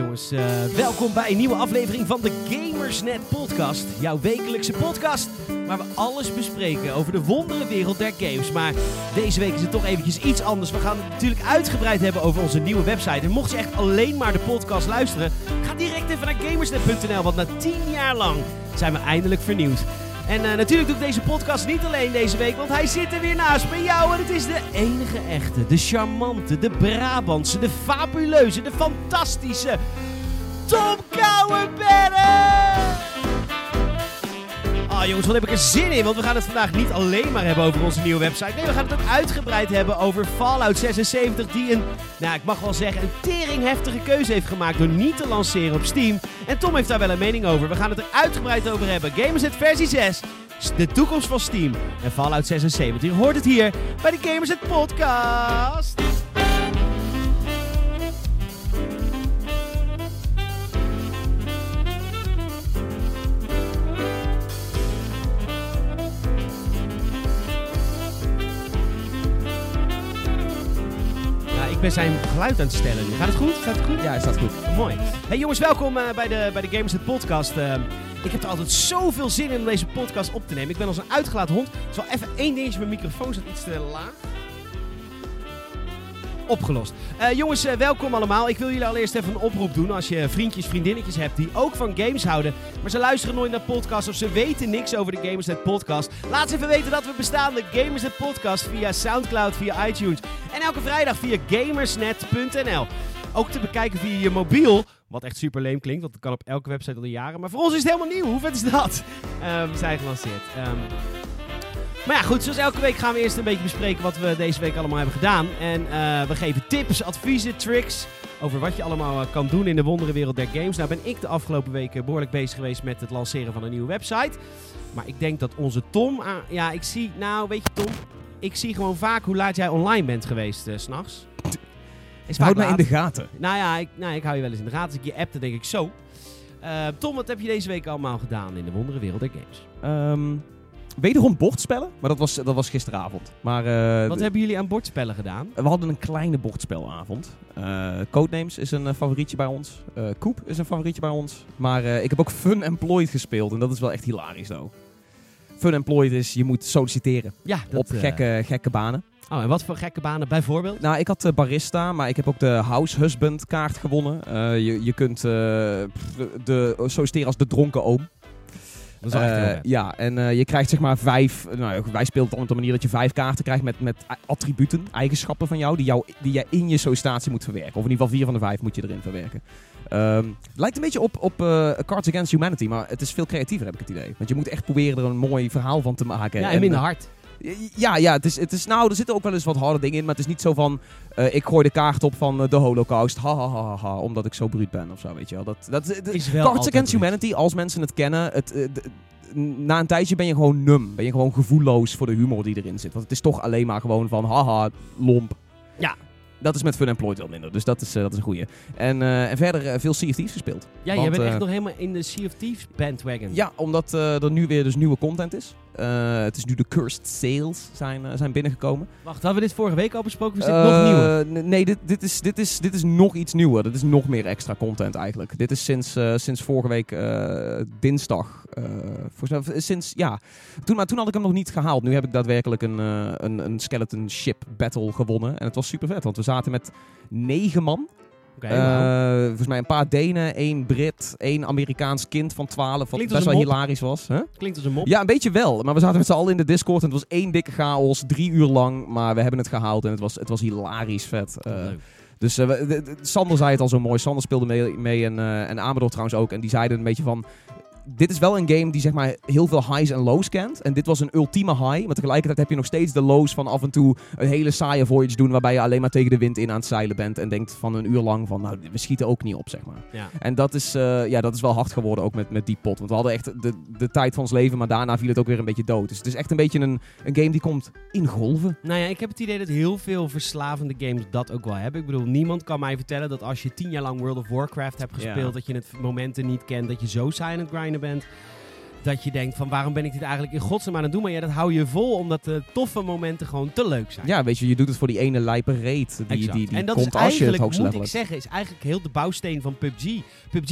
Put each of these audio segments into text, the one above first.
jongens. Eh, welkom bij een nieuwe aflevering van de Gamersnet podcast. Jouw wekelijkse podcast waar we alles bespreken over de wondere wereld der games. Maar deze week is het toch eventjes iets anders. We gaan het natuurlijk uitgebreid hebben over onze nieuwe website. En mocht je echt alleen maar de podcast luisteren, ga direct even naar gamersnet.nl. Want na tien jaar lang zijn we eindelijk vernieuwd. En uh, natuurlijk doe ik deze podcast niet alleen deze week, want hij zit er weer naast bij jou. En het is de enige echte, de charmante, de Brabantse, de fabuleuze, de fantastische Tom Kouwenberg! Oh jongens, wat heb ik er zin in? Want we gaan het vandaag niet alleen maar hebben over onze nieuwe website. Nee, we gaan het ook uitgebreid hebben over Fallout 76. Die een, nou ik mag wel zeggen, een teringheftige keuze heeft gemaakt door niet te lanceren op Steam. En Tom heeft daar wel een mening over. We gaan het er uitgebreid over hebben. Gamersnet versie 6. De toekomst van Steam. En Fallout 76. Je hoort het hier bij de Gamersnet podcast. Ik ben zijn geluid aan het stellen nu. Gaat het goed? Gaat het goed? Ja, het staat goed. mooi. Hey jongens, welkom uh, bij de, bij de Gamers Podcast. Uh, ik heb er altijd zoveel zin in om deze podcast op te nemen. Ik ben als een uitgelaten hond. Het is wel even één dingetje. Mijn microfoon staat iets te laag opgelost. Uh, jongens, uh, welkom allemaal. Ik wil jullie allereerst even een oproep doen. Als je vriendjes, vriendinnetjes hebt die ook van games houden, maar ze luisteren nooit naar podcasts of ze weten niks over de Gamersnet podcast. Laat ze even weten dat we bestaan, de Gamersnet podcast, via Soundcloud, via iTunes. En elke vrijdag via gamersnet.nl. Ook te bekijken via je mobiel. Wat echt super leem klinkt, want dat kan op elke website al jaren. Maar voor ons is het helemaal nieuw. Hoe vet is dat? Um, zijn gelanceerd. Um, maar ja, goed, zoals elke week gaan we eerst een beetje bespreken wat we deze week allemaal hebben gedaan. En uh, we geven tips, adviezen, tricks over wat je allemaal uh, kan doen in de wonderenwereld der games. Nou ben ik de afgelopen weken behoorlijk bezig geweest met het lanceren van een nieuwe website. Maar ik denk dat onze Tom... Uh, ja, ik zie... Nou, weet je Tom, ik zie gewoon vaak hoe laat jij online bent geweest uh, s'nachts. Houd mij in de gaten. Nou ja, ik, nou, ik hou je wel eens in de gaten. Als ik je app, dan denk ik zo. Tom, wat heb je deze week allemaal gedaan in de wonderenwereld der games? Um, Wederom bordspellen, maar dat was, dat was gisteravond. Maar, uh, Wat hebben jullie aan bordspellen gedaan? We hadden een kleine bordspelavond. Uh, Codenames is een uh, favorietje bij ons. Coop is een favorietje bij ons. Maar ik heb ook Fun Employed gespeeld en dat is wel echt hilarisch zo. Fun Employed is, je moet solliciteren ja, dat, op gekke, gekke banen. Oh, en wat voor gekke banen bijvoorbeeld? Nou, ik had de barista, maar ik heb ook de house husband kaart gewonnen. je, je kunt de, solliciteren als de dronken oom. Dat is uh, ja, en uh, je krijgt zeg maar vijf. Nou, wij spelen het dan op de manier dat je vijf kaarten krijgt met, met attributen, eigenschappen van jou die, jou, die je in je sollicitatie moet verwerken. Of in ieder geval vier van de vijf moet je erin verwerken. Um, lijkt een beetje op, op uh, Cards Against Humanity, maar het is veel creatiever, heb ik het idee. Want je moet echt proberen er een mooi verhaal van te maken. Ja, en, minder hard. Ja, ja het, is, het is, nou, er zitten ook wel eens wat harde dingen in. Maar het is niet zo van. Uh, ik gooi de kaart op van uh, de Holocaust. Ha, ha, ha, ha, omdat ik zo bruut ben of zo. Weet je wel. Dat, dat, dat is wel Cards Against Humanity, als mensen het kennen. Het, uh, na een tijdje ben je gewoon num. Ben je gewoon gevoelloos voor de humor die erin zit. Want het is toch alleen maar gewoon van haha, lomp. Ja, dat is met Fun Employed wel minder. Dus dat is, uh, dat is een goeie. En, uh, en verder uh, veel Sea of Thieves gespeeld. Ja, Want, jij bent echt nog helemaal in de Sea of Thieves bandwagon. Ja, omdat er nu weer dus nieuwe content is. Het is nu de Cursed Sales zijn, zijn binnengekomen. Wacht, hadden we dit vorige week al besproken? Of is dit nog nieuwer? Nee, dit, dit, is, dit, is, dit is nog iets nieuwer. Dit is nog meer extra content eigenlijk. Dit is sinds, sinds vorige week dinsdag. mij, sinds, ja. Toen, maar toen had ik hem nog niet gehaald. Nu heb ik daadwerkelijk een, een, een skeleton ship battle gewonnen. En het was super vet, want we zaten met negen man. Okay, uh, wow. Volgens mij een paar Denen, één Brit, één Amerikaans kind van 12, wat best wel hilarisch was. Huh? Klinkt als een mop. Ja, een beetje wel. Maar we zaten met z'n allen in de Discord en het was één dikke chaos, drie uur lang. Maar we hebben het gehaald en het was, het was hilarisch vet. Uh, dus uh, de, Sander zei het al zo mooi. Sander speelde mee, mee en, en Amador trouwens ook. En die zeiden een beetje van dit is wel een game die zeg maar heel veel highs en lows kent. En dit was een ultieme high. Maar tegelijkertijd heb je nog steeds de lows van af en toe een hele saaie voyage doen. Waarbij je alleen maar tegen de wind in aan het zeilen bent. En denkt van een uur lang van nou, we schieten ook niet op, zeg maar. Ja. En dat is, uh, ja, dat is wel hard geworden ook met, met die pot. Want we hadden echt de, de tijd van ons leven. Maar daarna viel het ook weer een beetje dood. Dus het is echt een beetje een, een game die komt in golven. Nou ja, ik heb het idee dat heel veel verslavende games dat ook wel hebben. Ik bedoel, niemand kan mij vertellen dat als je tien jaar lang World of Warcraft hebt gespeeld. Ja. Dat je het momenten niet kent. Dat je zo saai aan het grinden bent. dat je denkt van waarom ben ik dit eigenlijk in godsnaam aan het doen? Maar ja, dat hou je vol omdat de toffe momenten gewoon te leuk zijn. Ja, weet je, je doet het voor die ene lijpe reet die, die, die, en dat komt is als je het eigenlijk, hoogste moet level ik zeggen, is eigenlijk heel de bouwsteen van PUBG. PUBG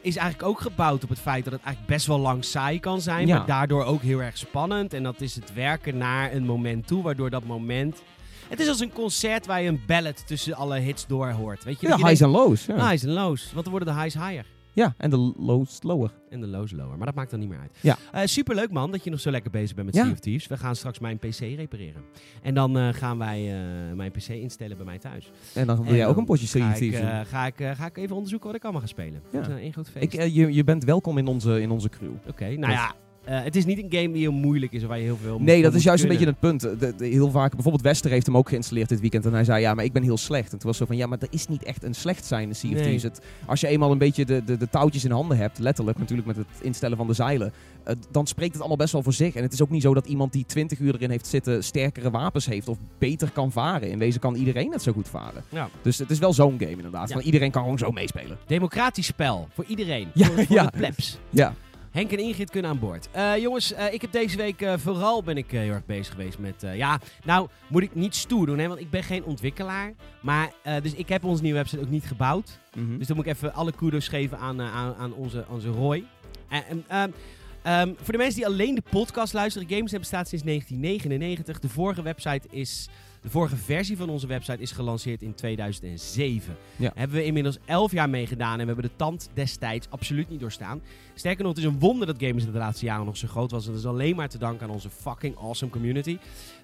is eigenlijk ook gebouwd op het feit dat het eigenlijk best wel lang saai kan zijn, Ja. maar daardoor ook heel erg spannend. En dat is het werken naar een moment toe, waardoor dat moment... Het is als een concert waar je een ballad tussen alle hits door hoort. Weet je, Ja, highs en lows. Ja. highs en lows. Want dan worden de highs higher. Ja, en de lows lower. En de lows lower. Maar dat maakt dan niet meer uit. Ja. Eh, superleuk man dat je nog zo lekker bezig bent met Ja. Sea of Thieves. We gaan straks mijn PC repareren. En dan eh, gaan wij eh, mijn PC instellen bij mij thuis. En dan wil En jij ook een potje Sea ga of ik, Thieves doen. ga, ik, ga ik even onderzoeken wat ik allemaal ga spelen. Ja. Het is één groot feest. Ik, je, je bent welkom in onze, in onze crew. Oké, nou ja. Eh, het is niet een game die heel moeilijk is waar je heel veel Nee, dat is juist een beetje het punt. De, de- heel vaak, bijvoorbeeld Wester heeft hem ook geïnstalleerd dit weekend. En hij zei, ja, maar ik ben heel slecht. En toen was zo van, ja, maar er is niet echt een slecht zijn in Sea of Nee. Thieves. Het, als je eenmaal een beetje de, de, de touwtjes in handen hebt, letterlijk natuurlijk met het instellen van de zeilen, dan spreekt het allemaal best wel voor zich. En het is ook niet zo dat iemand die 20 uur erin heeft zitten sterkere wapens heeft of beter kan varen. In wezen kan iedereen net zo goed varen. Ja. Dus het is wel zo'n game inderdaad. Ja. Iedereen kan gewoon zo meespelen. Democratisch spel. Voor iedereen. Ja, voor voor ja. de plebs. Ja. Henk en Ingrid kunnen aan boord. Eh, jongens, eh, ik heb deze week eh, vooral ben ik heel erg bezig geweest met... ja, nou moet ik niet stoer doen, hè, want ik ben geen ontwikkelaar. Maar, dus ik heb onze nieuwe website ook niet gebouwd. Mhm. Dus dan moet ik even alle kudos geven aan, aan, aan onze, onze Roy. Ehm, ehm, voor de mensen die alleen de podcast luisteren, Games bestaat sinds 1999. De vorige website is... De vorige versie van onze website is gelanceerd in 2007. Ja. Hebben we inmiddels 11 jaar meegedaan en we hebben de tand destijds absoluut niet doorstaan. Sterker nog, het is een wonder dat Gamers in de laatste jaren nog zo groot was. En dat is alleen maar te danken aan onze fucking awesome community.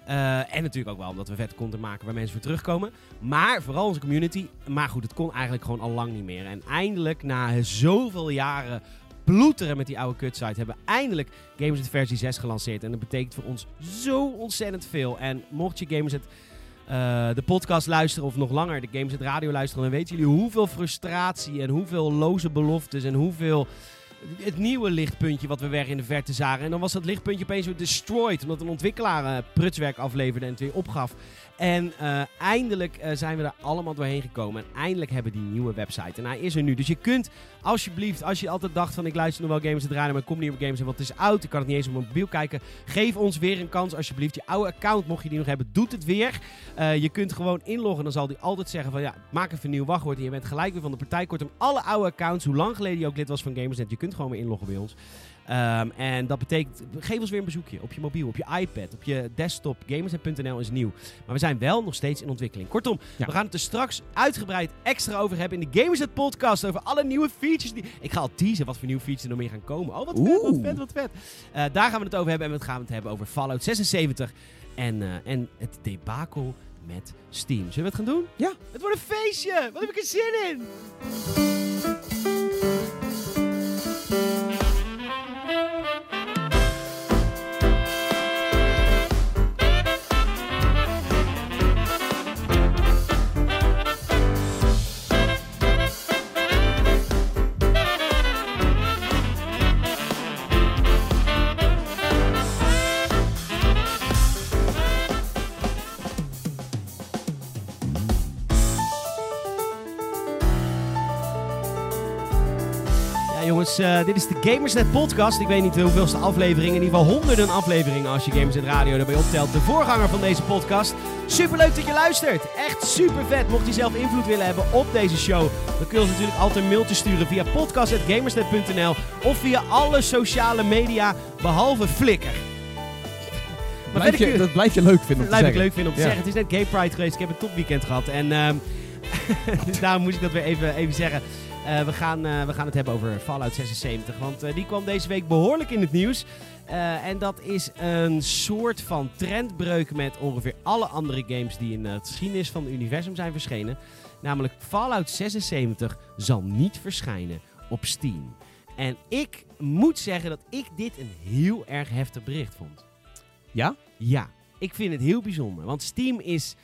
Eh, en natuurlijk ook wel omdat we vet content maken waar mensen voor terugkomen. Maar vooral onze community. Maar goed, het kon eigenlijk gewoon al lang niet meer. En eindelijk, na zoveel jaren ploeteren met die oude kutsite, hebben we eindelijk Gamersnet versie 6 gelanceerd. En dat betekent voor ons zo ontzettend veel. En mocht je Gamersnet eh, de podcast luisteren of nog langer de Gamersnet radio luisteren, dan weten jullie hoeveel frustratie en hoeveel loze beloftes en hoeveel het nieuwe lichtpuntje wat we weg in de verte zagen. En dan was dat lichtpuntje opeens weer destroyed. Omdat een ontwikkelaar eh, prutswerk afleverde en het weer opgaf. En eh, eindelijk eh, zijn we er allemaal doorheen gekomen. En eindelijk hebben die nieuwe website. En hij is er nu. Dus je kunt alsjeblieft, als je altijd dacht van ik luister nog wel games te draaien, maar ik kom niet op games en wat is oud. Ik kan het niet eens op mijn mobiel kijken. Geef ons weer een kans alsjeblieft. Je oude account, mocht je die nog hebben, doet het weer. Eh, je kunt gewoon inloggen. Dan zal die altijd zeggen van ja, maak even een nieuw wachtwoord. En je bent gelijk weer van de partij. Kortom, alle oude accounts, hoe lang geleden je ook lid was van Gamersnet, je kunt gewoon weer inloggen bij ons. Ehm, en dat betekent, geef ons weer een bezoekje op je mobiel, op je iPad, op je desktop. Gamersnet.nl is nieuw. Maar we zijn wel nog steeds in ontwikkeling. Kortom, Ja. we gaan het er straks uitgebreid extra over hebben in de Gamersnet podcast. Over alle nieuwe features. Die... Ik ga al teasen wat voor nieuwe features er nog meer gaan komen. Oh, wat vet, wat vet, wat vet. Eh, daar gaan we het over hebben. En we gaan het hebben over Fallout 76 en, eh, en het debakel met Steam. Zullen we het gaan doen? Ja. Het wordt een feestje! Wat heb ik er zin in! Ja, eh, dit is de Gamersnet podcast. Ik weet niet hoeveelste aflevering. In ieder geval honderden afleveringen als je Gamersnet Radio erbij optelt. De voorganger van deze podcast. Superleuk dat je luistert. Echt super vet. Mocht je zelf invloed willen hebben op deze show, dan kun je ons natuurlijk altijd een mailtje sturen via podcast.gamersnet.nl of via alle sociale media, behalve Flickr. Maar Blijf je, dat blijf je leuk vinden om te Blijf ik zeggen. leuk vinden om te Ja. zeggen. Het is net Gay Pride geweest. Ik heb een topweekend gehad. En ehm, dus daarom moest ik dat weer even, even zeggen. Eh, we, gaan, eh, we gaan het hebben over Fallout 76. Want eh, die kwam deze week behoorlijk in het nieuws. En dat is een soort van trendbreuk met ongeveer alle andere games die in de geschiedenis van het universum zijn verschenen. Namelijk Fallout 76 zal niet verschijnen op Steam. En ik moet zeggen dat ik dit een heel erg heftig bericht vond. Ja? Ja, ik vind het heel bijzonder. Want Steam is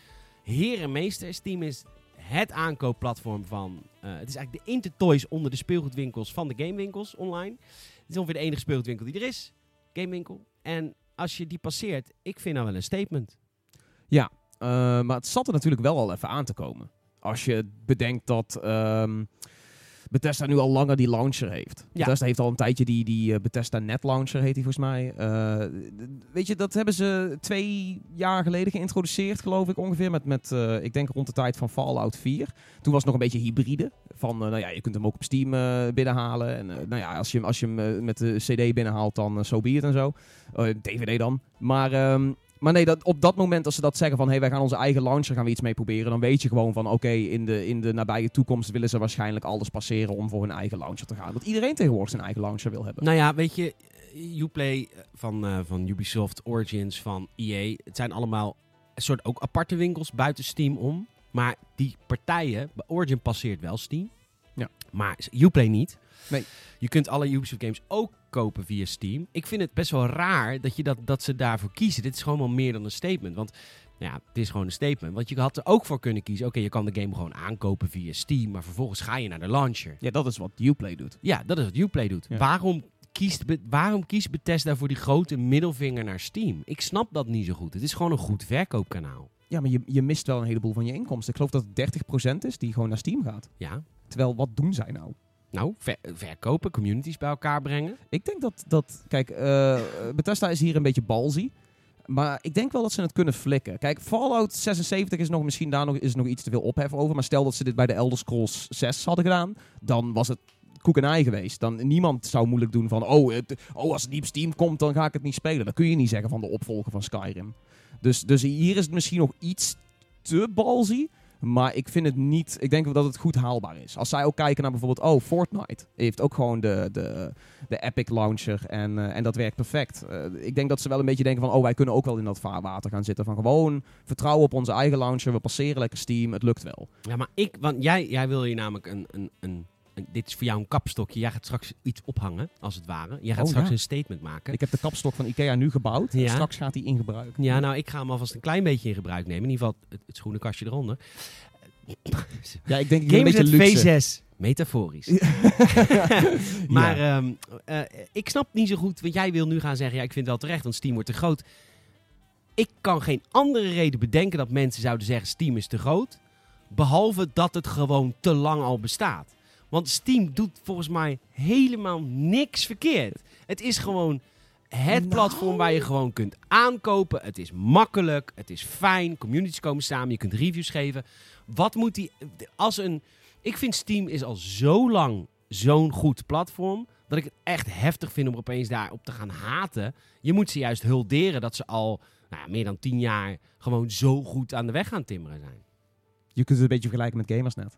heer en meester. Steam is het aankoopplatform van... eh, het is eigenlijk de Intertoys onder de speelgoedwinkels van de gamewinkels online. Het is ongeveer de enige speelgoedwinkel die er is. Gamewinkel. En als je die passeert, ik vind nou wel een statement. Eh, maar het zat er natuurlijk wel al even aan te komen. Als je bedenkt dat... ehm, Bethesda nu al langer die launcher heeft. Ja. Bethesda heeft al een tijdje die, die eh, Bethesda Net Launcher, heet die volgens mij. Eh, weet je, dat hebben ze twee jaar geleden geïntroduceerd, geloof ik ongeveer. Met, met eh, ik denk rond de tijd van Fallout 4. Toen was het nog een beetje hybride. Van, nou ja, je kunt hem ook op Steam binnenhalen. En nou ja, als je, hem- als je hem met de CD binnenhaalt, dan zo so be it en zo. DVD dan. Maar... ehm, maar nee, dat, op dat moment als ze dat zeggen van... hey, wij gaan onze eigen launcher gaan we iets mee proberen... dan weet je gewoon van... oké, in, de, in de nabije toekomst willen ze waarschijnlijk alles passeren... om voor hun eigen launcher te gaan. Want iedereen tegenwoordig zijn eigen launcher wil hebben. Nou ja, weet je, Uplay van, eh, van Ubisoft, Origins, van EA, het zijn allemaal een soort ook aparte winkels buiten Steam om. Maar die partijen, Origin passeert wel Steam. Ja. Maar Uplay niet. Nee. Je kunt alle Ubisoft games ook kopen via Steam. Ik vind het best wel raar dat, je dat, dat ze daarvoor kiezen. Dit is gewoon wel meer dan een statement. Want nou ja, het is gewoon een statement. Want je had er ook voor kunnen kiezen. Oké, je kan de game gewoon aankopen via Steam. Maar vervolgens ga je naar de launcher. Ja, dat is wat Uplay doet. Ja, dat is wat Uplay doet. Ja. Waarom, kiest, waarom kiest Bethesda voor die grote middelvinger naar Steam? Ik snap dat niet zo goed. Het is gewoon een goed verkoopkanaal. Ja, maar je, je mist wel een heleboel van je inkomsten. Ik geloof dat het 30% is die gewoon naar Steam gaat. Ja, Terwijl, wat doen zij nou? Nou, ver- verkopen, communities bij elkaar brengen. Ik denk dat, dat kijk, eh, Bethesda is hier een beetje balzie. Maar ik denk wel dat ze het kunnen flikken. Kijk, Fallout 76 is nog misschien daar nog, is nog iets te veel ophef over. Maar stel dat ze dit bij de Elder Scrolls 6 hadden gedaan, dan was het koek en ei geweest. Dan niemand zou moeilijk doen van, oh, oh, als het niet Steam komt, dan ga ik het niet spelen. Dat kun je niet zeggen van de opvolger van Skyrim. Dus, dus hier is het misschien nog iets te balzie. Maar ik vind het niet. Ik denk dat het goed haalbaar is. Als zij ook kijken naar bijvoorbeeld. Oh, Fortnite heeft ook gewoon de, de, de Epic Launcher. En, eh, en dat werkt perfect. Eh, ik denk dat ze wel een beetje denken van. Oh, wij kunnen ook wel in dat vaarwater gaan zitten. Van gewoon vertrouwen op onze eigen launcher. We passeren lekker Steam. Het lukt wel. Ja, maar ik, want jij, jij wil hier namelijk een, een, een, een- Dit is voor jou een kapstokje. Jij gaat straks iets ophangen, als het ware. Jij gaat Oh, straks ja. een statement maken. Ik heb de kapstok van Ikea nu gebouwd. Ja. Straks gaat die in gebruik. Ja, nou, ik ga hem alvast een klein beetje in gebruik nemen. In ieder geval het, het schoenenkastje eronder. Ja, ik denk een beetje luxe. V6. Metaforisch. Maar ehm, eh, ik snap niet zo goed, want jij wil nu gaan zeggen, ja, ik vind het wel terecht, want Steam wordt te groot. Ik kan geen andere reden bedenken dat mensen zouden zeggen, Steam is te groot. Behalve dat het gewoon te lang al bestaat. Want Steam doet volgens mij helemaal niks verkeerd. Het is gewoon het Nou. platform waar je gewoon kunt aankopen. Het is makkelijk, het is fijn. Communities komen samen, je kunt reviews geven. Wat moet die... Als een... Ik vind Steam is al zo lang zo'n goed platform... dat ik het echt heftig vind om opeens daarop te gaan haten. Je moet ze juist hulderen dat ze al nou, ja, meer dan tien jaar... gewoon zo goed aan de weg gaan timmeren zijn. Je kunt het een beetje vergelijken met Gamersnet.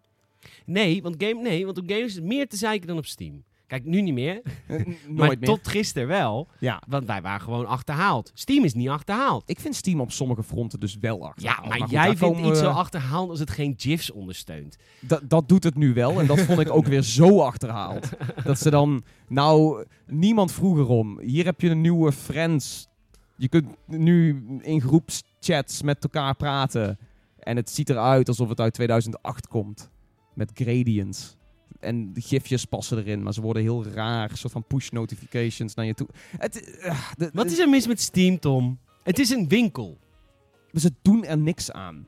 Nee, want, game, nee, want op games is het meer te zeiken dan op Steam. Kijk, nu niet meer. Nooit maar meer. tot gisteren wel. Ja. Want wij waren gewoon achterhaald. Steam is niet achterhaald. Ik vind Steam op sommige fronten dus wel achter. Ja, maar, goed, jij vindt iets we- zo achterhaald als het geen GIFs ondersteunt. Dat, dat doet het nu wel. En dat vond ik ook weer zo achterhaald. Dat ze dan... Nou, niemand vroeg erom. Hier heb je een nieuwe Friends. Je kunt nu in groepschats met elkaar praten. En het ziet eruit alsof het uit 2008 komt. Met gradients. En gifjes passen erin, maar ze worden heel raar. Een soort van push notifications naar je toe. Het, eh, de- Wat is er mis met Steam, Tom? Het is een winkel. Ze doen er niks aan.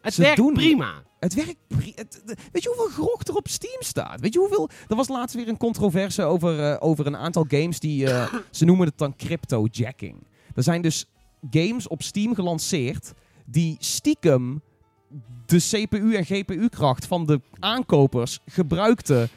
Het Ze werkt doen- prima. Het werkt. pri- Het, het- weet je hoeveel grog er op Steam staat? Weet je hoeveel. Er was laatst weer een controverse over, eh, over een aantal games die. eh, ze noemen het dan cryptojacking. Er zijn dus games op Steam gelanceerd. die stiekem de CPU- en GPU-kracht van de aankopers gebruikten.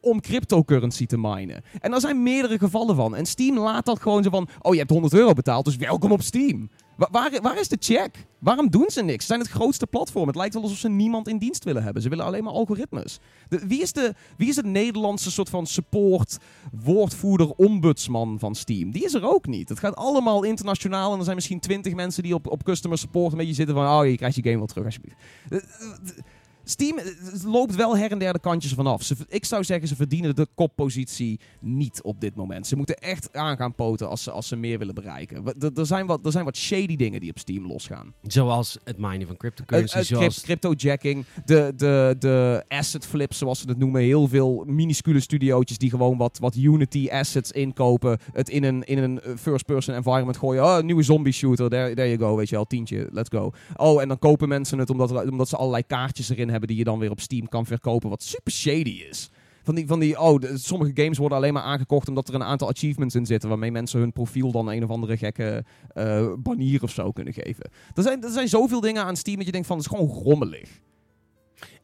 om cryptocurrency te minen. En daar zijn meerdere gevallen van. En Steam laat dat gewoon zo van. Oh, je hebt 100 euro betaald, dus welkom op Steam. Wa- waar, waar is de check? Waarom doen ze niks? Ze zijn het grootste platform. Het lijkt wel alsof ze niemand in dienst willen hebben. Ze willen alleen maar algoritmes. De, wie, is de, wie is het Nederlandse soort van support, woordvoerder, ombudsman van Steam? Die is er ook niet. Het gaat allemaal internationaal en er zijn misschien twintig mensen die op, op customer support een beetje zitten van... Oh, je krijgt je game wel terug alsjeblieft. De- de- Steam eh, loopt wel her en der de kantjes vanaf. Ze, ik zou zeggen, ze verdienen de koppositie niet op dit moment. Ze moeten echt aan gaan poten als ze, als ze meer willen bereiken. Er er zijn, wat, er zijn wat shady dingen die op Steam losgaan. Zoals het minen van cryptocurrency. Uh, uh, zoals... crypt- cryptojacking, de, de, de asset flips zoals ze het noemen. Heel veel minuscule studiootjes die gewoon wat, wat Unity assets inkopen. Het in een, in een uh, first-person environment gooien. Oh, een nieuwe zombie shooter, there, there you go, weet je wel, tientje, let's go. Oh, en dan kopen mensen het omdat, omdat ze allerlei kaartjes erin hebben die je dan weer op Steam kan verkopen. Wat super shady is. Van die, van die oh, sommige games worden alleen maar aangekocht omdat er een aantal achievements in zitten. Waarmee mensen hun profiel dan een of andere gekke eh banier of zo kunnen geven. Er zijn, er zijn zoveel dingen aan Steam dat je denkt van, het is gewoon rommelig.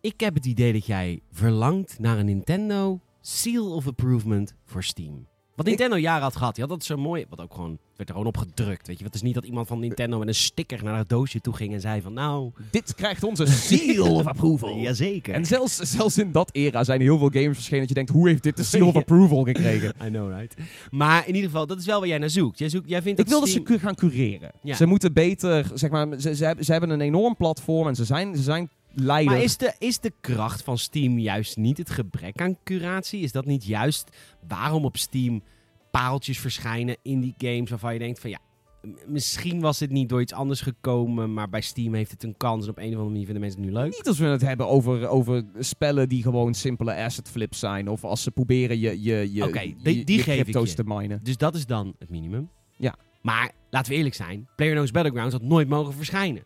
Ik heb het idee dat jij verlangt naar een Nintendo Seal of Approval voor Steam. Wat Nintendo jaren had gehad. Die had dat zo mooi. Wat ook gewoon. werd er gewoon op gedrukt. Weet je, het is niet dat iemand van Nintendo met een sticker naar het doosje toe ging en zei van nou. Dit krijgt onze seal of approval. Jazeker. En zelfs, zelfs in dat era zijn er heel veel games verschenen dat je denkt, hoe heeft dit de seal of approval gekregen? I know, right? Maar in ieder geval, dat is wel waar jij naar zoekt. Jij, zoekt, jij vindt Ik wil dat ze Steam- gaan cureren. Ja. Ze moeten beter, zeg maar, ze, ze, hebben, ze hebben een enorm platform en ze zijn, ze zijn leider. Maar is de, is de kracht van Steam juist niet het gebrek aan curatie? Is dat niet juist waarom op Steam paaltjes verschijnen in die games waarvan je denkt van ja, misschien was het niet door iets anders gekomen, maar bij Steam heeft het een kans en op een of andere manier vinden mensen het nu leuk. Niet als we het hebben over, over spellen die gewoon simpele asset flips zijn. Of als ze proberen je, je, je, die- die je geef ik crypto's je. te minen. Dus dat is dan het minimum. Ja. Maar laten we eerlijk zijn, PlayerUnknown's Battlegrounds had nooit mogen verschijnen.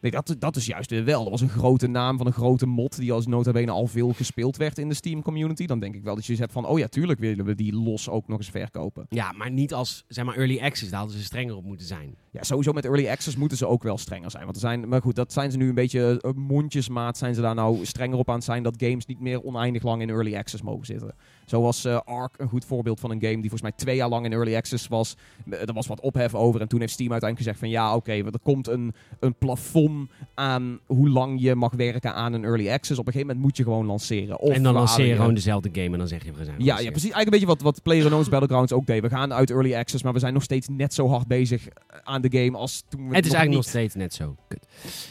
Nee, dat, dat is juist weer wel. Dat was een grote naam van een grote mod die als nota bene al veel gespeeld werd in de Steam community. Dan denk ik wel dat je hebt van, oh ja, tuurlijk willen we die los ook nog eens verkopen. Ja, maar niet als zeg maar early access, daar hadden ze strenger op moeten zijn. Ja, sowieso met early access moeten ze ook wel strenger zijn. Want er zijn, maar goed, dat zijn ze nu een beetje eh, mondjesmaat. Zijn ze daar nou strenger op aan het zijn dat games niet meer oneindig lang in early access mogen zitten. Zo was eh, Ark een goed voorbeeld van een game die volgens mij twee jaar lang in early access was. Eh, Er was wat ophef over en toen heeft Steam uiteindelijk gezegd van ja, oké, want er komt een, een plafond aan hoe lang je mag werken aan een early access. Op een gegeven moment moet je gewoon lanceren. Of en dan lanceer je gewoon dezelfde game en dan zeg je we zijn ja, ja, precies. Eigenlijk een beetje wat, wat PlayerUnknown's Battlegrounds ook deed. We gaan uit early access, maar we zijn nog steeds net zo hard bezig aan de game als toen we Het is eigenlijk nog steeds net zo. Kut.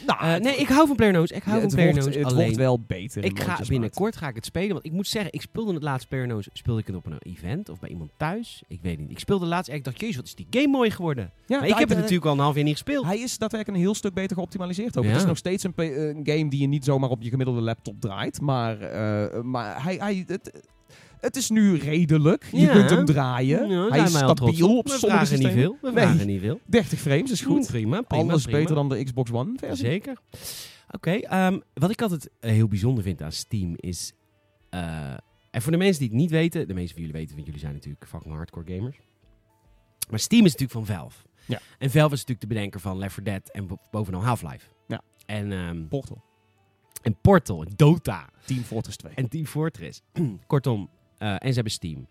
Nou, Eh, nee, ik hou van PlayerUnknown's. Ik hou Ja, van het PlayerUnknown's het alleen. wordt wel beter. Ik ga binnenkort ga ik het spelen. Want ik moet zeggen, ik speelde het laatst PlayerUnknown's. Speelde ik het op een event of bij iemand thuis? Ik weet niet. Ik speelde laatst en ik dacht, jezus, wat is die game mooi geworden. Ja, maar ik heb het hij- natuurlijk al een half jaar niet gespeeld. Hij is daadwerkelijk een heel stuk beter geoptimaliseerd ook. Ja. Het is nog steeds een, pe- een game die je niet zomaar op je gemiddelde laptop draait. Maar, eh, maar hij, hij, het, het is nu redelijk. Je Ja. kunt hem draaien. Ja, hij is stabiel op sommige vragen niet systemen. veel. We Nee. vragen niet veel. 30 frames is goed. Prima, prima. Alles prima. beter dan de Xbox One versie. Zeker. Oké, ehm, wat ik altijd eh, heel bijzonder vind aan Steam is... eh, en voor de mensen die het niet weten... De meeste van jullie weten, want jullie zijn natuurlijk fucking hardcore gamers. Maar Steam is natuurlijk van Valve. Ja. En Valve is natuurlijk de bedenker van Left 4 Dead en bo- bovenal Half-Life. Ja. En, ehm, Portal. en Portal, Dota Team Fortress 2. en Team Fortress. Kortom, eh, en ze hebben Steam.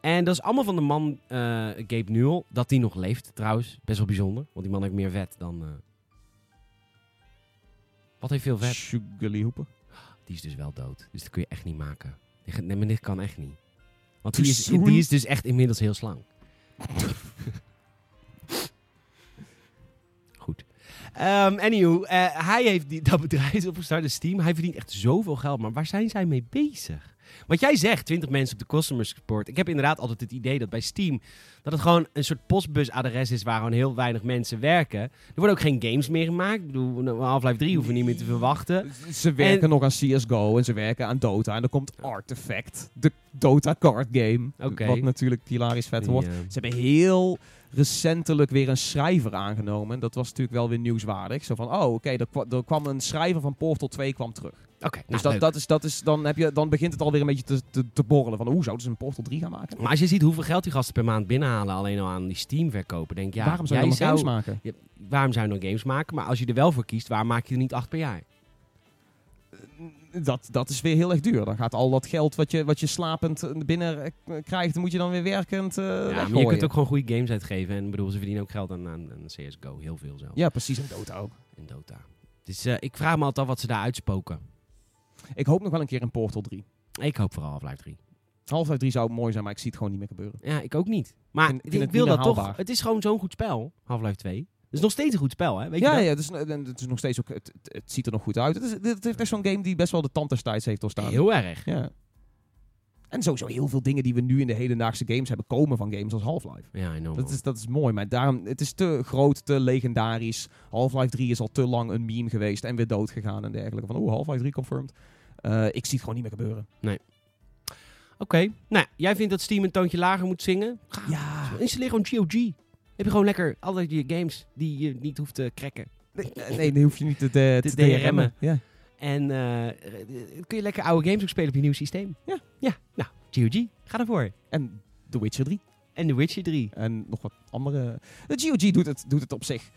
En dat is allemaal van de man eh, Gabe Newell. Dat die nog leeft trouwens. Best wel bijzonder. Want die man heeft meer vet dan... eh, Wat heeft veel vet? Sugarly Hooper. Die is dus wel dood. Dus dat kun je echt niet maken. Nee, maar dit kan echt niet. Want die is, die is dus echt inmiddels heel slang. Ehm anywho, eh, hij heeft die, dat bedrijf opgestart, Steam. Hij verdient echt zoveel geld. Maar waar zijn zij mee bezig? Wat jij zegt, 20 mensen op de customer support. Ik heb inderdaad altijd het idee dat bij Steam... dat het gewoon een soort postbusadres is waar gewoon heel weinig mensen werken. Er worden ook geen games meer gemaakt. Ik bedoel, Half-Life 3 hoeven we niet meer te verwachten. Ze werken En- nog aan CSGO en ze werken aan Dota. En dan komt Artifact, de Dota card game. Wat natuurlijk hilarisch vet wordt. Ja. Ze hebben heel recentelijk weer een schrijver aangenomen. Dat was natuurlijk wel weer nieuwswaardig. Zo van, oh oké, er, kwa- er kwam een schrijver van Portal 2 kwam terug. Oké, Dus nou, dat, dat is, dat is, dan, heb je, dan begint het alweer een beetje te, te, te borrelen. Van, hoe zouden ze een Portal 3 gaan maken? Maar als je ziet hoeveel geld die gasten per maand binnenhalen, alleen al aan die Steam verkopen, denk ik, ja, Waarom zou je dan games maken? Ja, waarom zou je nog games maken? Maar als je er wel voor kiest, waar maak je er niet acht per jaar? Dat, dat is weer heel erg duur. Dan gaat al dat geld wat je, wat je slapend eh, binnen eh, krijgt, moet je dan weer werkend eh ja, je kunt ook gewoon goede games uitgeven. En bedoel, ze verdienen ook geld aan, aan, aan CSGO. Heel veel zelf. Ja, precies. En Dota ook. In Dota. Dus ik vraag me altijd af wat ze daar uitspoken. Ik hoop nog wel een keer een Portal 3. Ik hoop vooral Half-Life 3. Half-Life 3 zou mooi zijn, maar ik zie het gewoon niet meer gebeuren. Ja, ik ook niet. Maar ik, wil dat toch. Het is gewoon zo'n goed spel, Half-Life 2. Het is nog steeds een goed spel, hè? Weet je ja, dat? ja het, is, het is nog steeds ook. Het, ziet er nog goed uit. Het, is, het heeft echt zo'n game die best wel de tand des tijds heeft doorstaan. Heel erg. Ja. En sowieso heel veel dingen die we nu in de hedendaagse games hebben komen van games als Half-Life. Ja, I know. Dat is, dat is mooi, maar daarom, het is te groot, te legendarisch. Half-Life 3 is al te lang een meme geweest en weer dood gegaan en dergelijke. Van, oh, Half-Life 3 confirmed. Eh, ik zie het gewoon niet meer gebeuren. Oké. Nou, jij vindt dat Steam een toontje lager moet zingen? Ga, Ja. Installeer gewoon GOG. Heb je gewoon lekker alle je games die je niet hoeft te cracken. Nee, nee, dan hoef je niet te, te, Te DRM'en. Ja. En eh, eh, kun je lekker oude games ook spelen op je nieuw systeem. Ja. Ja, nou, GOG, ga ervoor. En The Witcher 3. En The Witcher 3. En nog wat andere. De GOG doet het, doet het op zich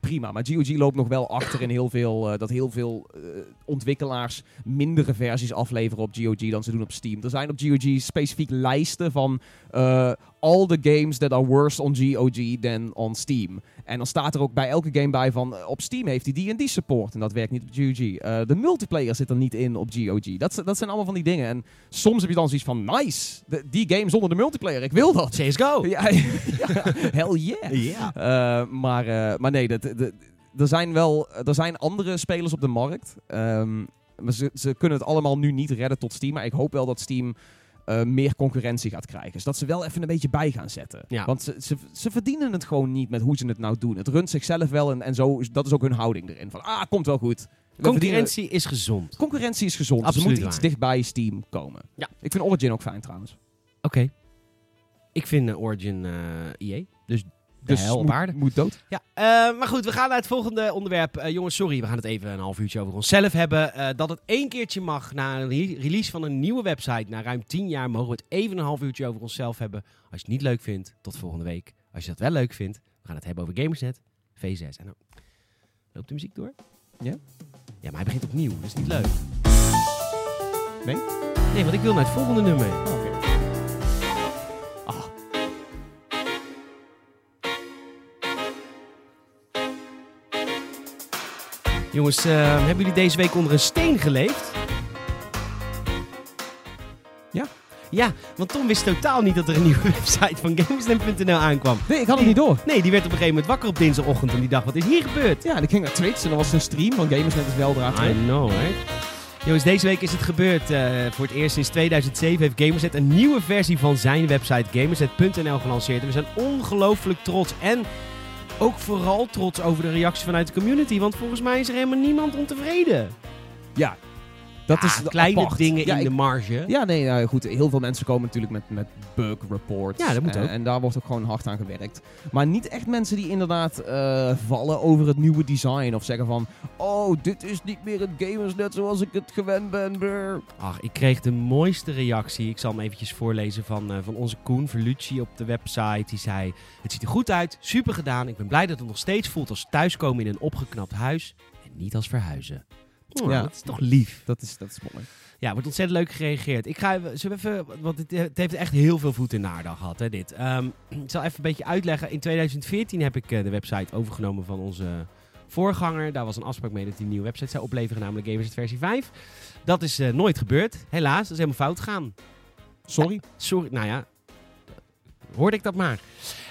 prima. Maar GOG loopt nog wel achter in heel veel. eh, dat heel veel eh, ontwikkelaars mindere versies afleveren op GOG dan ze doen op Steam. Er zijn op GOG specifiek lijsten van. eh, all the games that are worse on GOG than on Steam. En dan staat er ook bij elke game bij van. eh, op Steam heeft hij D&D support. En dat werkt niet op GOG. Eh, de multiplayer zit er niet in op GOG. Dat, dat zijn allemaal van die dingen. En soms heb je dan zoiets van. Nice! De- die game zonder de multiplayer. Ik wil dat. CSGO! Ja, ja, hell yeah. Eh, maar, eh, maar nee, dat, dat- er zijn wel er zijn andere spelers op de markt. Ehm, maar ze, ze kunnen het allemaal nu niet redden tot Steam. Maar ik hoop wel dat Steam eh, meer concurrentie gaat krijgen. Dus dat ze wel even een beetje bij gaan zetten. Ja. Want ze, ze, ze verdienen het gewoon niet met hoe ze het nou doen. Het runt zichzelf wel en, en zo, dat is ook hun houding erin. Van, ah, komt wel goed. We verdienen- Concurrentie is gezond. concurrentie is gezond. Absoluut ze moeten iets waar. dicht bij Steam komen. Ja. Ik vind Origin ook fijn trouwens. Oké. Ik vind eh, Origin eh EA. Dus Dus hel op moet, aarde. moet dood. Ja, eh, maar goed, we gaan naar het volgende onderwerp. Eh, jongens, sorry, we gaan het even een half uurtje over onszelf hebben. Eh, dat het één keertje mag na een re- release van een nieuwe website. Na ruim tien jaar mogen we het even een half uurtje over onszelf hebben. Als je het niet leuk vindt, tot volgende week. Als je dat wel leuk vindt, we gaan het hebben over Gamersnet V6. En dan loopt de muziek door? Ja. Ja, maar hij begint opnieuw, dat is niet leuk. Nee? Nee, want ik wil naar het volgende nummer. Oké. Jongens, eh, hebben jullie deze week onder een steen geleefd? Ja. Ja, want Tom wist totaal niet dat er een nieuwe website van Gamesnet.nl aankwam. Nee, ik had het niet door. Nee, die werd op een gegeven moment wakker op dinsdagochtend en die dacht, wat is hier gebeurd? Ja, en ik ging naar Twitch en er was een stream van Gamersnet is weldra I terug. know, right? Jongens, deze week is het gebeurd. Eh, voor het eerst sinds 2007 heeft Gamerset een nieuwe versie van zijn website gamerset.nl gelanceerd. En we zijn ongelooflijk trots. En ook vooral trots over de reacties vanuit de community. Want volgens mij is er helemaal niemand ontevreden. Ja, dat Ja, is kleine apart. dingen ja, in ik- de marge. Ja, nee, nou, goed. Heel veel mensen komen natuurlijk met, met bug reports. Ja, dat moet en, ook. En daar wordt ook gewoon hard aan gewerkt. Maar niet echt mensen die inderdaad eh, vallen over het nieuwe design. Of zeggen van, oh, dit is niet meer het Gamersnet zoals ik het gewend ben. Brr. Ach, ik kreeg de mooiste reactie. Ik zal hem eventjes voorlezen van, eh, van onze Koen Verlucci op de website. Die zei, het ziet er goed uit, super gedaan. Ik ben blij dat het nog steeds voelt als thuiskomen in een opgeknapt huis. En niet als verhuizen. Oh, Ja. Dat is toch lief. Dat is, dat is mooi. Ja, wordt ontzettend leuk gereageerd. Ik ga even, even, want het, het heeft echt heel veel voet in de aarde gehad, hè, dit. Ehm, ik zal even een beetje uitleggen. In 2014 heb ik eh, de website overgenomen van onze voorganger. Daar was een afspraak mee dat hij een nieuwe website zou opleveren, namelijk Gamersnet versie 5. Dat is eh, nooit gebeurd, helaas. Dat is helemaal fout gegaan. Sorry. Sorry, nou ja, hoorde ik dat maar.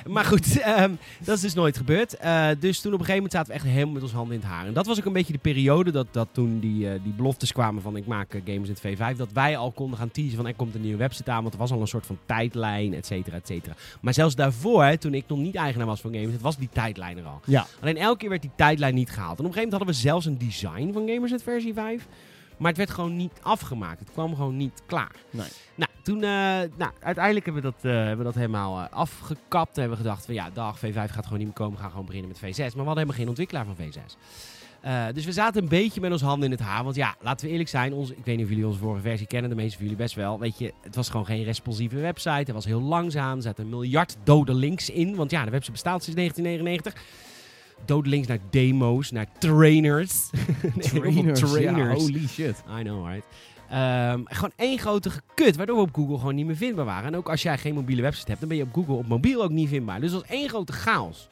Maar goed, ehm, dat is dus nooit gebeurd. Eh, dus toen op een gegeven moment zaten we echt helemaal met ons handen in het haar. En dat was ook een beetje de periode dat, dat toen die, eh, die beloftes kwamen van ik maak eh, Games in V5. Dat wij al konden gaan teasen van er komt een nieuwe website aan. Want er was al een soort van tijdlijn, et cetera, et cetera. Maar zelfs daarvoor, hè, toen ik nog niet eigenaar was van Games, was die tijdlijn er al. Ja. Alleen elke keer werd die tijdlijn niet gehaald. En op een gegeven moment hadden we zelfs een design van Gamersnet versie 5. Maar het werd gewoon niet afgemaakt. Het kwam gewoon niet klaar. Nee. Nou, toen, eh, nou, uiteindelijk hebben we dat, eh, hebben we dat helemaal eh, afgekapt. En hebben we gedacht van ja, dag, V5 gaat gewoon niet meer komen. We gaan gewoon beginnen met V6. Maar we hadden helemaal geen ontwikkelaar van V6. Eh, dus we zaten een beetje met ons handen in het haar. Want ja, laten we eerlijk zijn. Onze, ik weet niet of jullie onze vorige versie kennen. De meeste van jullie best wel. Weet je, het was gewoon geen responsieve website. Het was heel langzaam. Er zaten een miljard dode links in. Want ja, de website bestaat sinds 1999. Dode links naar demo's, naar trainers. Trainers. Ja, holy shit. I know, right? Ehm, gewoon één grote gekut, waardoor we op Google gewoon niet meer vindbaar waren. En ook als jij geen mobiele website hebt, dan ben je op Google op mobiel ook niet vindbaar. Dus dat was één grote chaos.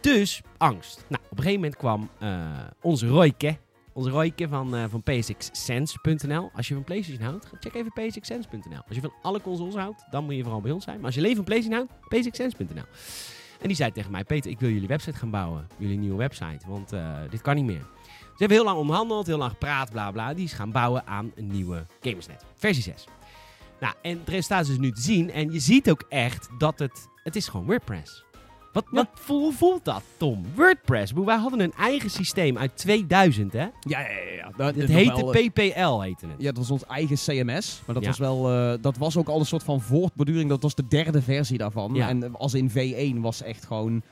Dus angst. Nou, op een gegeven moment kwam eh, onze Royke, onze Royke van, eh van PSXSense.nl. Als je van PlayStation houdt, check even PSXSense.nl. Als je van alle consoles houdt, dan moet je vooral bij ons zijn. Maar als je alleen van PlayStation houdt, PSXSense.nl. En die zei tegen mij, Peter, ik wil jullie website gaan bouwen. Jullie nieuwe website, want eh, dit kan niet meer. Ze hebben heel lang onderhandeld, heel lang gepraat, bla bla. Die is gaan bouwen aan een nieuwe Gamersnet. Versie 6. Nou, en het resultaat is dus nu te zien. En je ziet ook echt dat het... Het is gewoon WordPress. Wat, wat hoe voelt dat, Tom? WordPress. Wij hadden een eigen systeem uit 2000, hè? Ja, ja, ja. Dat, Het heette wel, eh, PPL, heette het. Ja, dat was ons eigen CMS. Maar dat Ja. was wel, eh, dat was ook al een soort van voortborduring. Dat was de derde versie daarvan. Ja. En als in V1 was echt gewoon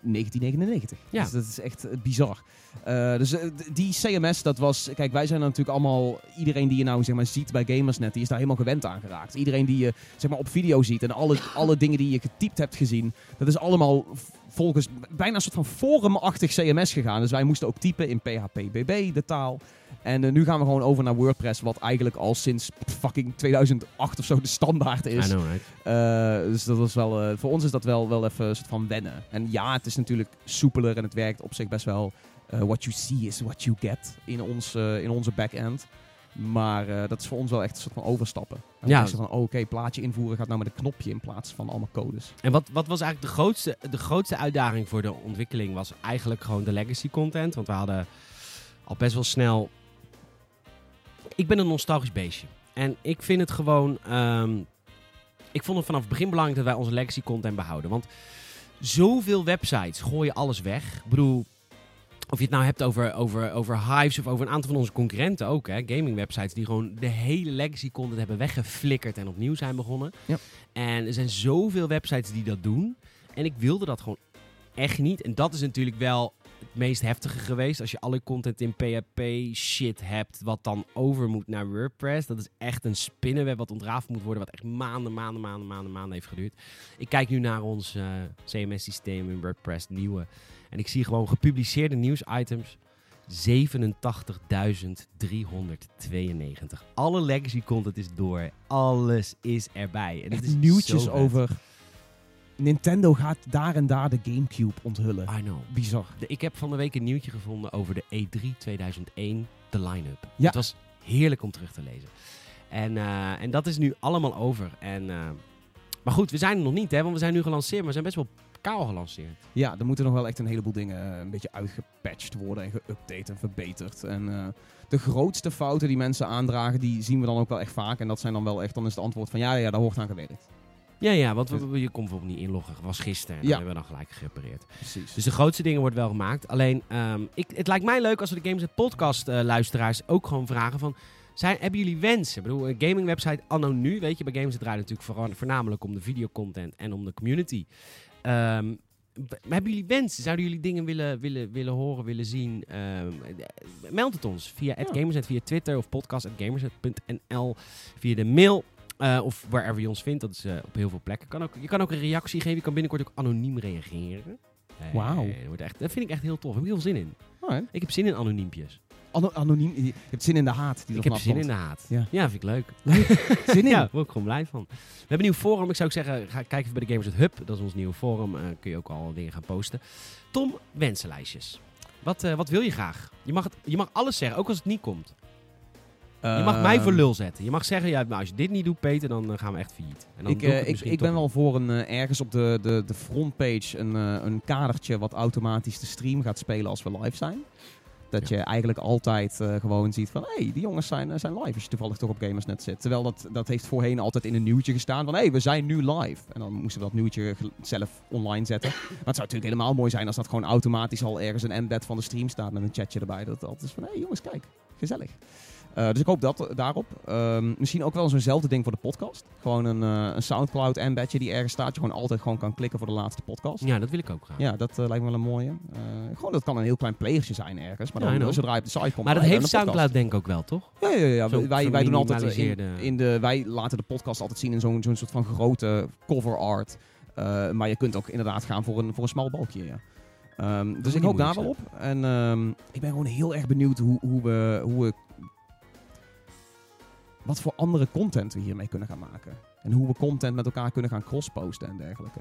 1999. Ja. Dus dat is echt eh, bizar. Eh, dus eh, die CMS, dat was... Kijk, wij zijn natuurlijk allemaal... Iedereen die je nou zeg maar, ziet bij Gamersnet, die is daar helemaal gewend aan geraakt. Iedereen die je zeg maar, op video ziet en alle, alle dingen die je getypt hebt gezien... Dat is allemaal volgens bijna een soort van forumachtig CMS gegaan. Dus wij moesten ook typen in PHP-BB, de taal. En eh, nu gaan we gewoon over naar WordPress, wat eigenlijk al sinds fucking 2008 of zo de standaard is. I know, right? Eh, dus dat was wel, eh, voor ons is dat wel, wel even een soort van wennen. En ja, het is natuurlijk soepeler en het werkt op zich best wel. what you see is what you get in, ons, eh, in onze back-end. Maar dat is voor ons wel echt een soort van overstappen. En Ja. ja. van, oh, oké, plaatje invoeren gaat nou met een knopje in plaats van allemaal codes. En wat, wat was eigenlijk de grootste, de grootste uitdaging voor de ontwikkeling? Was eigenlijk gewoon de legacy content. Want we hadden al best wel snel. Ik ben een nostalgisch beestje. En ik vind het gewoon. ehm, ik vond het vanaf het begin belangrijk dat wij onze legacy content behouden. Want zoveel websites gooien alles weg. Ik bedoel. Of je het nou hebt over, over, over Hives of over een aantal van onze concurrenten ook. Hè? Gaming websites die gewoon de hele legacy content hebben weggeflikkerd en opnieuw zijn begonnen. Ja. En er zijn zoveel websites die dat doen. En ik wilde dat gewoon echt niet. En dat is natuurlijk wel het meest heftige geweest. Als je alle content in PHP shit hebt, wat dan over moet naar WordPress. Dat is echt een spinnenweb wat ontrafeld moet worden. Wat echt maanden, maanden, maanden, maanden, maanden heeft geduurd. Ik kijk nu naar ons eh, CMS-systeem in WordPress, nieuwe. En ik zie gewoon gepubliceerde nieuwsitems. 87.392. Alle legacy content is door. Alles is erbij. En het is nieuwtjes over... Nintendo gaat daar en daar de Gamecube onthullen. I know. Bizar. De- ik heb van de week een nieuwtje gevonden over de E3 2001, de line-up. Ja. Het was heerlijk om terug te lezen. En, eh, en dat is nu allemaal over. En, eh, maar goed, we zijn er nog niet, hè, want we zijn nu gelanceerd, maar we zijn best wel kaal gelanceerd. Ja, er moeten nog wel echt een heleboel dingen eh, een beetje uitgepatcht worden en geüpdate en verbeterd. En de grootste fouten die mensen aandragen, die zien we dan ook wel echt vaak. En dat zijn dan wel echt, dan is het antwoord van ja, ja, daar hoort aan gewerkt. Ja, ja, want we, we- je kon bijvoorbeeld niet inloggen. Was gisteren en Ja. hebben we dan gelijk gerepareerd. Precies. Dus de grootste dingen worden wel gemaakt. Alleen, ehm, ik, het lijkt mij leuk als we de Games Podcast eh, luisteraars ook gewoon vragen van... Zijn, hebben jullie wensen? Ik bedoel, een gaming website anno nu, weet je, bij Games het draait natuurlijk vooral, voornamelijk om de videocontent en om de community. Maar hebben jullie wensen? Zouden jullie dingen willen, willen, willen horen, willen zien? Ehm, eh, meld het ons via Ja. @gamersnet, via Twitter of podcast@gamersnet.nl, via de mail. Eh, of wherever je ons vindt, dat is eh, op heel veel plekken. Kan ook, je kan ook een reactie geven, je kan binnenkort ook anoniem reageren. Eh, Wauw. dat, echt, dat vind ik echt heel tof. Daar heb ik heel veel zin in. Alright. Ik heb zin in anoniempjes. Ano- anoniem, je hebt zin in de haat die ik heb zin komt. in de haat. Ja. Ja, vind ik leuk. Zin in. Ja, daar word ik gewoon blij van. We hebben een nieuw forum. Ik zou ook zeggen, ga kijken bij de Gamers Hub. Dat is ons nieuwe forum. Kun je ook al dingen gaan posten. Tom, wensenlijstjes. Wat, wat wil je graag? Je mag, het, je mag alles zeggen, ook als het niet komt. Je mag mij voor Ehm, lul zetten. Je mag zeggen, ja, als je dit niet doet, Peter, dan eh, gaan we echt failliet. En dan Ik, doe eh, ik, ik ben wel voor een, eh, ergens op de, de, de frontpage een, een kadertje wat automatisch de stream gaat spelen als we live zijn. Dat je eigenlijk altijd gewoon ziet van, hé, hey, die jongens zijn, zijn live als je toevallig toch op Gamersnet zit. Terwijl dat, dat heeft voorheen altijd in een nieuwtje gestaan van, hé, hey, we zijn nu live. En dan moesten we dat nieuwtje zelf online zetten. Maar het zou natuurlijk helemaal mooi zijn als dat gewoon automatisch al ergens een embed van de stream staat met een chatje erbij. Dat altijd is van, hé hey, jongens, kijk, gezellig. Eh, dus ik hoop dat daarop. Ehm, misschien ook wel zo'nzelfde ding voor de podcast. Gewoon een, eh, een Soundcloud embedje die ergens staat. Je gewoon altijd gewoon kan klikken voor de laatste podcast. Ja, dat wil ik ook graag. Ja, dat eh, lijkt me wel een mooie. Gewoon, dat kan een heel klein playertje zijn ergens. Maar Ja, dan, know. zodra je op de site komt... maar dat ja, heeft. Soundcloud denk ik ook wel, toch? Ja, ja, ja. Wij, wij doen altijd in, in de... Wij laten de podcast altijd zien in zo'n zo'n soort van grote cover art. Maar je kunt ook inderdaad gaan voor een, voor een smal balkje, ja. Ehm, dus ik hoop daar wel op. En ehm, ik ben gewoon heel erg benieuwd hoe, hoe, we, hoe we... Wat voor andere content we hiermee kunnen gaan maken. En hoe we content met elkaar kunnen gaan crossposten en dergelijke.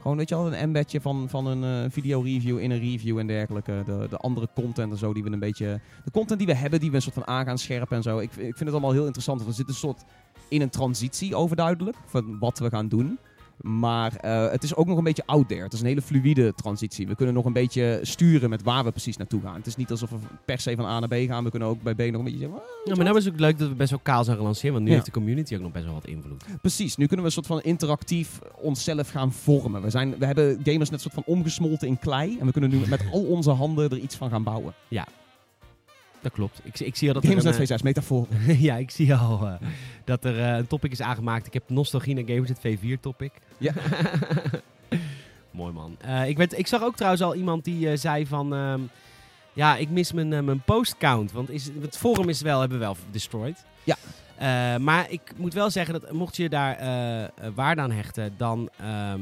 Gewoon, weet je wel, een embedje van, van een eh, video-review in een review en dergelijke. De, de andere content en zo die we een beetje... De content die we hebben, die we een soort van aan gaan scherpen en zo. Ik, ik vind het allemaal heel interessant. We zitten een soort in een transitie overduidelijk. Van wat we gaan doen. Maar eh, het is ook nog een beetje out there. Het is een hele fluïde transitie. We kunnen nog een beetje sturen met waar we precies naartoe gaan. Het is niet alsof we per se van A naar B gaan. We kunnen ook bij B nog een beetje zeggen... "Ah, Ja, maar nou is het ook leuk dat we best wel kaal zijn gelanceerd. Want nu Ja. heeft de community ook nog best wel wat invloed. Precies, nu kunnen we een soort van interactief onszelf gaan vormen. We, zijn, we hebben gamers net soort van omgesmolten in klei. En we kunnen nu met al onze handen er iets van gaan bouwen. Dat klopt. Ik, ik zie al dat er een, net V6, metafoor. eh, ja, ik zie al eh, dat er eh, een topic is aangemaakt. Ik heb nostalgie naar Games V4 topic. Ja. Mooi man. Eh, ik, werd, ik zag ook trouwens al iemand die eh, zei van... ehm, ja, ik mis mijn, eh, mijn postcount. Want is, het forum is wel, hebben we wel destroyed. Ja. Eh, maar ik moet wel zeggen dat mocht je daar eh, eh, waarde aan hechten, dan... ehm,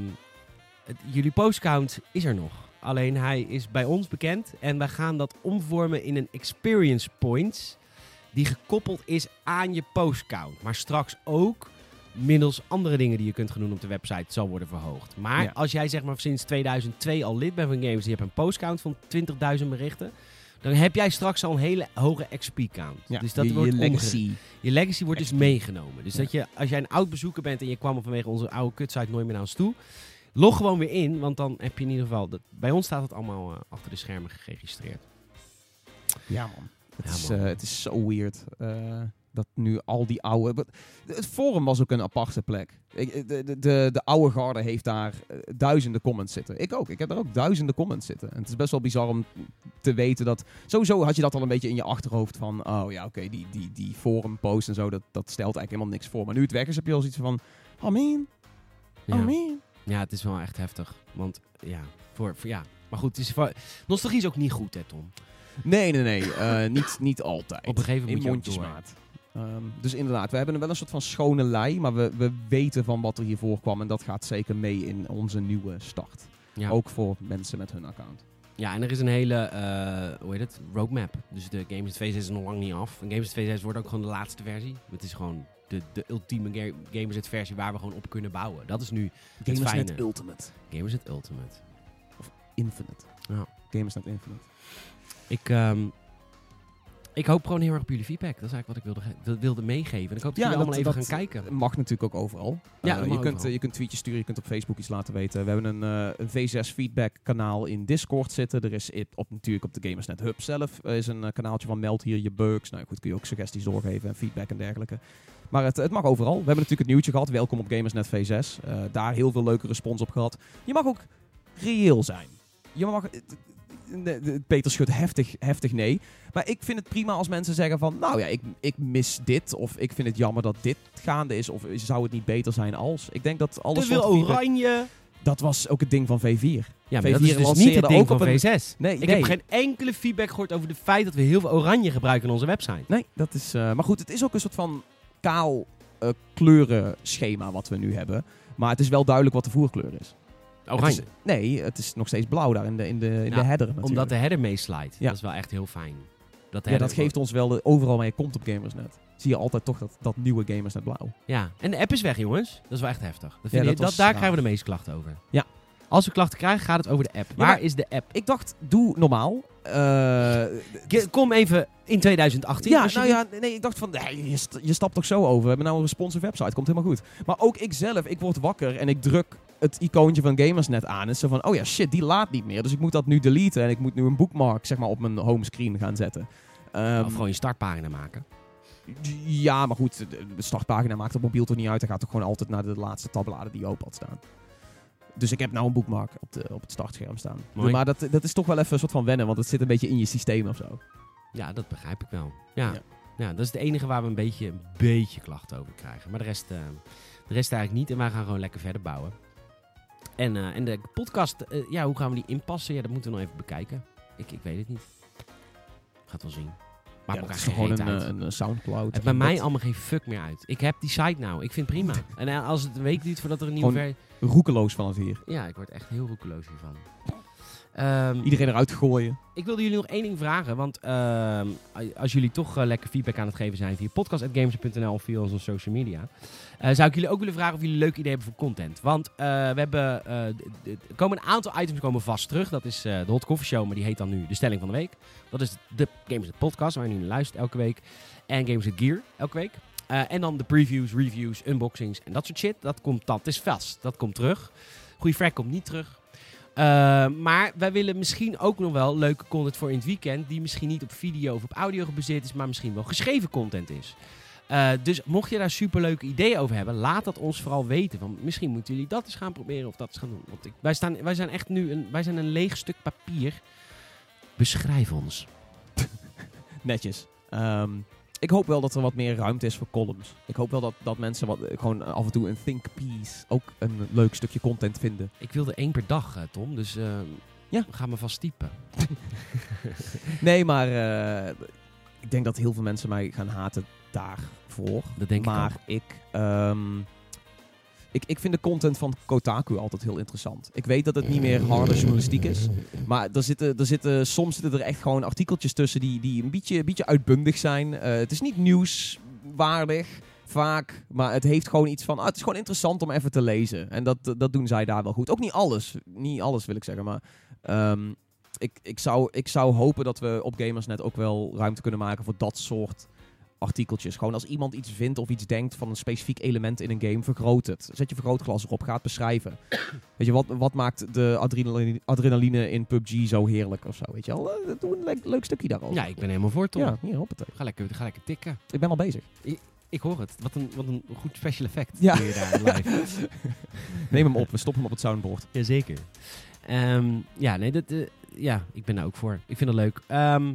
het, jullie postcount is er nog. Alleen hij is bij ons bekend. En wij gaan dat omvormen in een experience points. Die gekoppeld is aan je postcount. Maar straks ook middels andere dingen die je kunt gaan doen op de website zal worden verhoogd. Maar Ja. als jij zeg maar sinds 2002 al lid bent van Games, je hebt een postcount van 20.000 berichten, dan heb jij straks al een hele hoge XP-count. Ja, dus dat je, wordt je legacy. je legacy wordt dus meegenomen. Dus Ja. dat je, als jij een oud bezoeker bent en je kwam vanwege onze oude kutsite nooit meer naar ons toe, log gewoon weer in, want dan heb je in ieder geval, bij ons staat het allemaal eh, achter de schermen geregistreerd. Ja, man. Het, Ja, is, man. eh, het is zo weird. eh, dat nu al die oude... Het forum was ook een aparte plek. Ik, de, de, de, de oude garde heeft daar duizenden comments zitten. Ik ook. Ik heb daar ook duizenden comments zitten. En het is best wel bizar om te weten dat... Sowieso had je dat al een beetje in je achterhoofd van... Oh ja, oké, die, die, die forum post en zo, dat, dat stelt eigenlijk helemaal niks voor. Maar nu het weg is, heb je al zoiets van... Oh man, oh man. Ja, het is wel echt heftig. Want ja, voor, voor ja. Maar goed, het is nostalgie is ook niet goed, hè, Tom? Nee, nee, nee. eh, niet, niet altijd. Op een gegeven moment in moet je mondjesmaat. Ehm, dus inderdaad, we hebben wel een soort van schone lei, maar we, we weten van wat er hiervoor kwam. En dat gaat zeker mee in onze nieuwe start. Ja. Ook voor mensen met hun account. ja, en er is een hele, eh, hoe heet het, roadmap. Dus de Games 2.6 is nog lang niet af. En Games 2.6 wordt ook gewoon de laatste versie. Het is gewoon de, de ultieme ga Gamersnet versie waar we gewoon op kunnen bouwen. Dat is nu Gamersnet fijne. Ultimate. Gamersnet Ultimate. Infinite. Ja. Gamersnet Infinite. Ik, ehm, ik hoop gewoon heel erg op jullie feedback. Dat is eigenlijk wat ik wilde, wilde meegeven. En ik hoop dat Ja, jullie dat- allemaal even dat- gaan kijken. Mag natuurlijk ook overal. Ja, Eh, je, kunt, eh, je kunt tweetjes sturen, je kunt op Facebook iets laten weten. We hebben een, eh, een V6 feedback kanaal in Discord zitten. Er is i- op, natuurlijk op de Gamersnet Hub zelf is een kanaaltje van meld hier je bugs. Nou goed, kun je ook suggesties doorgeven en feedback en dergelijke. Maar het, het mag overal. We hebben natuurlijk het nieuwtje gehad. Welkom op Gamersnet V6. Eh, daar heel veel leuke respons op gehad. Je mag ook reëel zijn. Je mag... Peter schudt heftig, heftig nee. Maar ik vind het prima als mensen zeggen van... Nou ja, ik, ik mis dit. Of ik vind het jammer dat dit gaande is. Of zou het niet beter zijn als... Ik denk dat alles... Te veel oranje. Dat was ook het ding van V4. Ja, maar V4 dat is dus niet het ding ook van op een- V6. Nee, Ik nee. heb geen enkele feedback gehoord over het feit dat we heel veel oranje gebruiken in onze website. Nee, dat is... eh, maar goed, het is ook een soort van kaal eh, kleurenschema wat we nu hebben. Maar het is wel duidelijk wat de voerkleur is. Oranje. Het is- nee, het is nog steeds blauw daar in de, in de, in de header natuurlijk. Omdat de header meeslijt. Ja. Dat is wel echt heel fijn. Dat ja, header dat geeft ons wel de, overal waar je komt op Gamersnet. Zie je altijd toch dat, dat nieuwe Gamersnet blauw. Ja, en de app is weg, jongens. Dat is wel echt heftig. Dat Ja, daar krijgen we de meeste klachten over. Ja. Als we klachten krijgen, gaat het over de app. Waar is de app? Ik dacht, doe normaal. Eh, Kom even in 2018. ja, nou ja, nee, ik dacht van, nee, je, st- je stapt toch zo over. We hebben nou een responsive website, komt helemaal goed. Maar ook ik zelf, ik word wakker en ik druk het icoontje van Gamersnet aan. En zo van, oh ja, shit, die laat niet meer. Dus ik moet dat nu deleten en ik moet nu een bookmark zeg maar, op mijn homescreen gaan zetten. Ehm, Of gewoon je startpagina maken. ja, maar goed, de startpagina maakt op mobiel toch niet uit. Dan gaat toch gewoon altijd naar de laatste tabbladen die je open had staan. Dus ik heb nou een bookmark op, de, op het startscherm staan. Mooi. Maar dat, dat is toch wel even een soort van wennen, want het zit een beetje in je systeem of zo. Ja, dat begrijp ik wel. Ja. Ja. ja. dat is het enige waar we een beetje, een beetje klachten over krijgen. Maar de rest, eh, de rest eigenlijk niet. En wij gaan gewoon lekker verder bouwen. En, eh, en de podcast, eh, ja, hoe gaan we die inpassen? Ja, dat moeten we nog even bekijken. Ik, ik weet het niet. Gaat wel zien. Maar ja, elkaar geen gewoon een, uit. een, Soundcloud. Het bij mij allemaal geen fuck meer uit. Ik heb die site nou. Ik vind het prima. En eh, als het een week duurt voordat er een nieuwe roekeloos van het hier. Ja, ik word echt heel roekeloos hiervan. Ehm, Iedereen eruit gooien. ik wilde jullie nog één ding vragen. Want ehm, als jullie toch eh, lekker feedback aan het geven zijn via podcast.gamers.nl of via onze social media. eh, zou ik jullie ook willen vragen of jullie een leuk idee hebben voor content. Want eh, we hebben, er komen een aantal items komen vast terug. Dat is de Hot Coffee Show, maar die heet dan nu de Stelling van de Week. Dat is de Gamers Podcast, waar je nu naar luistert elke week. En Gamers Gear elke week. En dan de previews, reviews, unboxings en dat soort shit. Dat komt, dat is vast. Dat komt terug. Goeie Frack komt niet terug. Uh, maar wij willen misschien ook nog wel leuke content voor in het weekend. Die misschien niet op video of op audio gebaseerd is, maar misschien wel geschreven content is. Uh, dus mocht je daar superleuke ideeën over hebben, laat dat ons vooral weten. Want misschien moeten jullie dat eens gaan proberen of dat eens gaan doen. Want wij, staan, wij zijn echt nu een, wij zijn een leeg stuk papier. Beschrijf ons. Netjes. Ehm, ik hoop wel dat er wat meer ruimte is voor columns. Ik hoop wel dat, dat mensen wat, gewoon af en toe een think piece ook een leuk stukje content vinden. Ik wilde één per dag, eh, Tom. Dus eh Ja. ga me vast typen. Nee, maar eh, ik denk dat heel veel mensen mij gaan haten daarvoor. Dat denk maar ik ook. ik, ehm, ik, ik vind de content van Kotaku altijd heel interessant. Ik weet dat het niet meer harde journalistiek is. Maar er zitten, er zitten, soms zitten er echt gewoon artikeltjes tussen die, die een beetje, beetje uitbundig zijn. Eh, het is niet nieuwswaardig, vaak. Maar het heeft gewoon iets van... Ah, het is gewoon interessant om even te lezen. En dat, dat doen zij daar wel goed. Ook niet alles. Niet alles wil ik zeggen, maar... ehm, ik, ik, zou, ik zou hopen dat we op Gamersnet ook wel ruimte kunnen maken voor dat soort artikeltjes. Gewoon als iemand iets vindt of iets denkt van een specifiek element in een game, vergroot het. Zet je vergrootglas erop, ga het beschrijven. Weet je, wat, wat maakt de adrenaline, adrenaline in PUBG zo heerlijk of zo? Weet je wel, Eh, doe een le- leuk stukje daarover. Ja, ik ben helemaal voor, Tom. ja hier, hoppatee. Ga, lekker, ga lekker tikken. Ik ben al bezig. Ik hoor het. Wat een, wat een goed special effect. Ja. doe je daar live. Neem hem op, we stoppen hem op het soundboard. Jazeker. Ehm ja, nee, dat, eh, ja, ik ben daar ook voor. Ik vind het leuk. Ehm,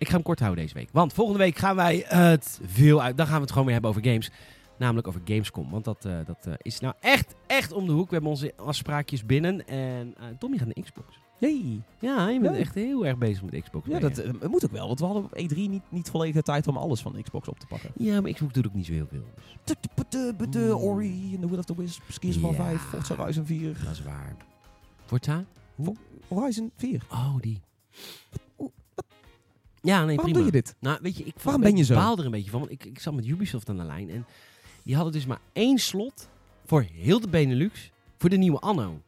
ik ga hem kort houden deze week. Want volgende week gaan wij het veel uit. Dan gaan we het gewoon weer hebben over games. Namelijk over Gamescom. Want dat, eh, dat eh, is nou echt, echt om de hoek. We hebben onze afspraakjes binnen. En eh Tommy gaat naar Xbox. Yay. Ja, je bent Ja. echt heel erg bezig met Xbox. Ja, dat moet ook wel, want we hadden op E3 niet, niet volledige tijd om alles van Xbox op te pakken. ja, maar Xbox doet ook niet zo heel veel. De Ori en The Will of the Gears of Ja. 5, Forza Horizon 4. Dat is waar. Forza? Horizon 4. Oh, die. Ja, nee, Waarom prima. doe je dit? Nou, weet je, ik Waarom ben je zo? baal er een beetje van. Want ik, ik zat met Ubisoft aan de lijn. En die hadden dus maar één slot voor heel de Benelux voor de nieuwe Anno.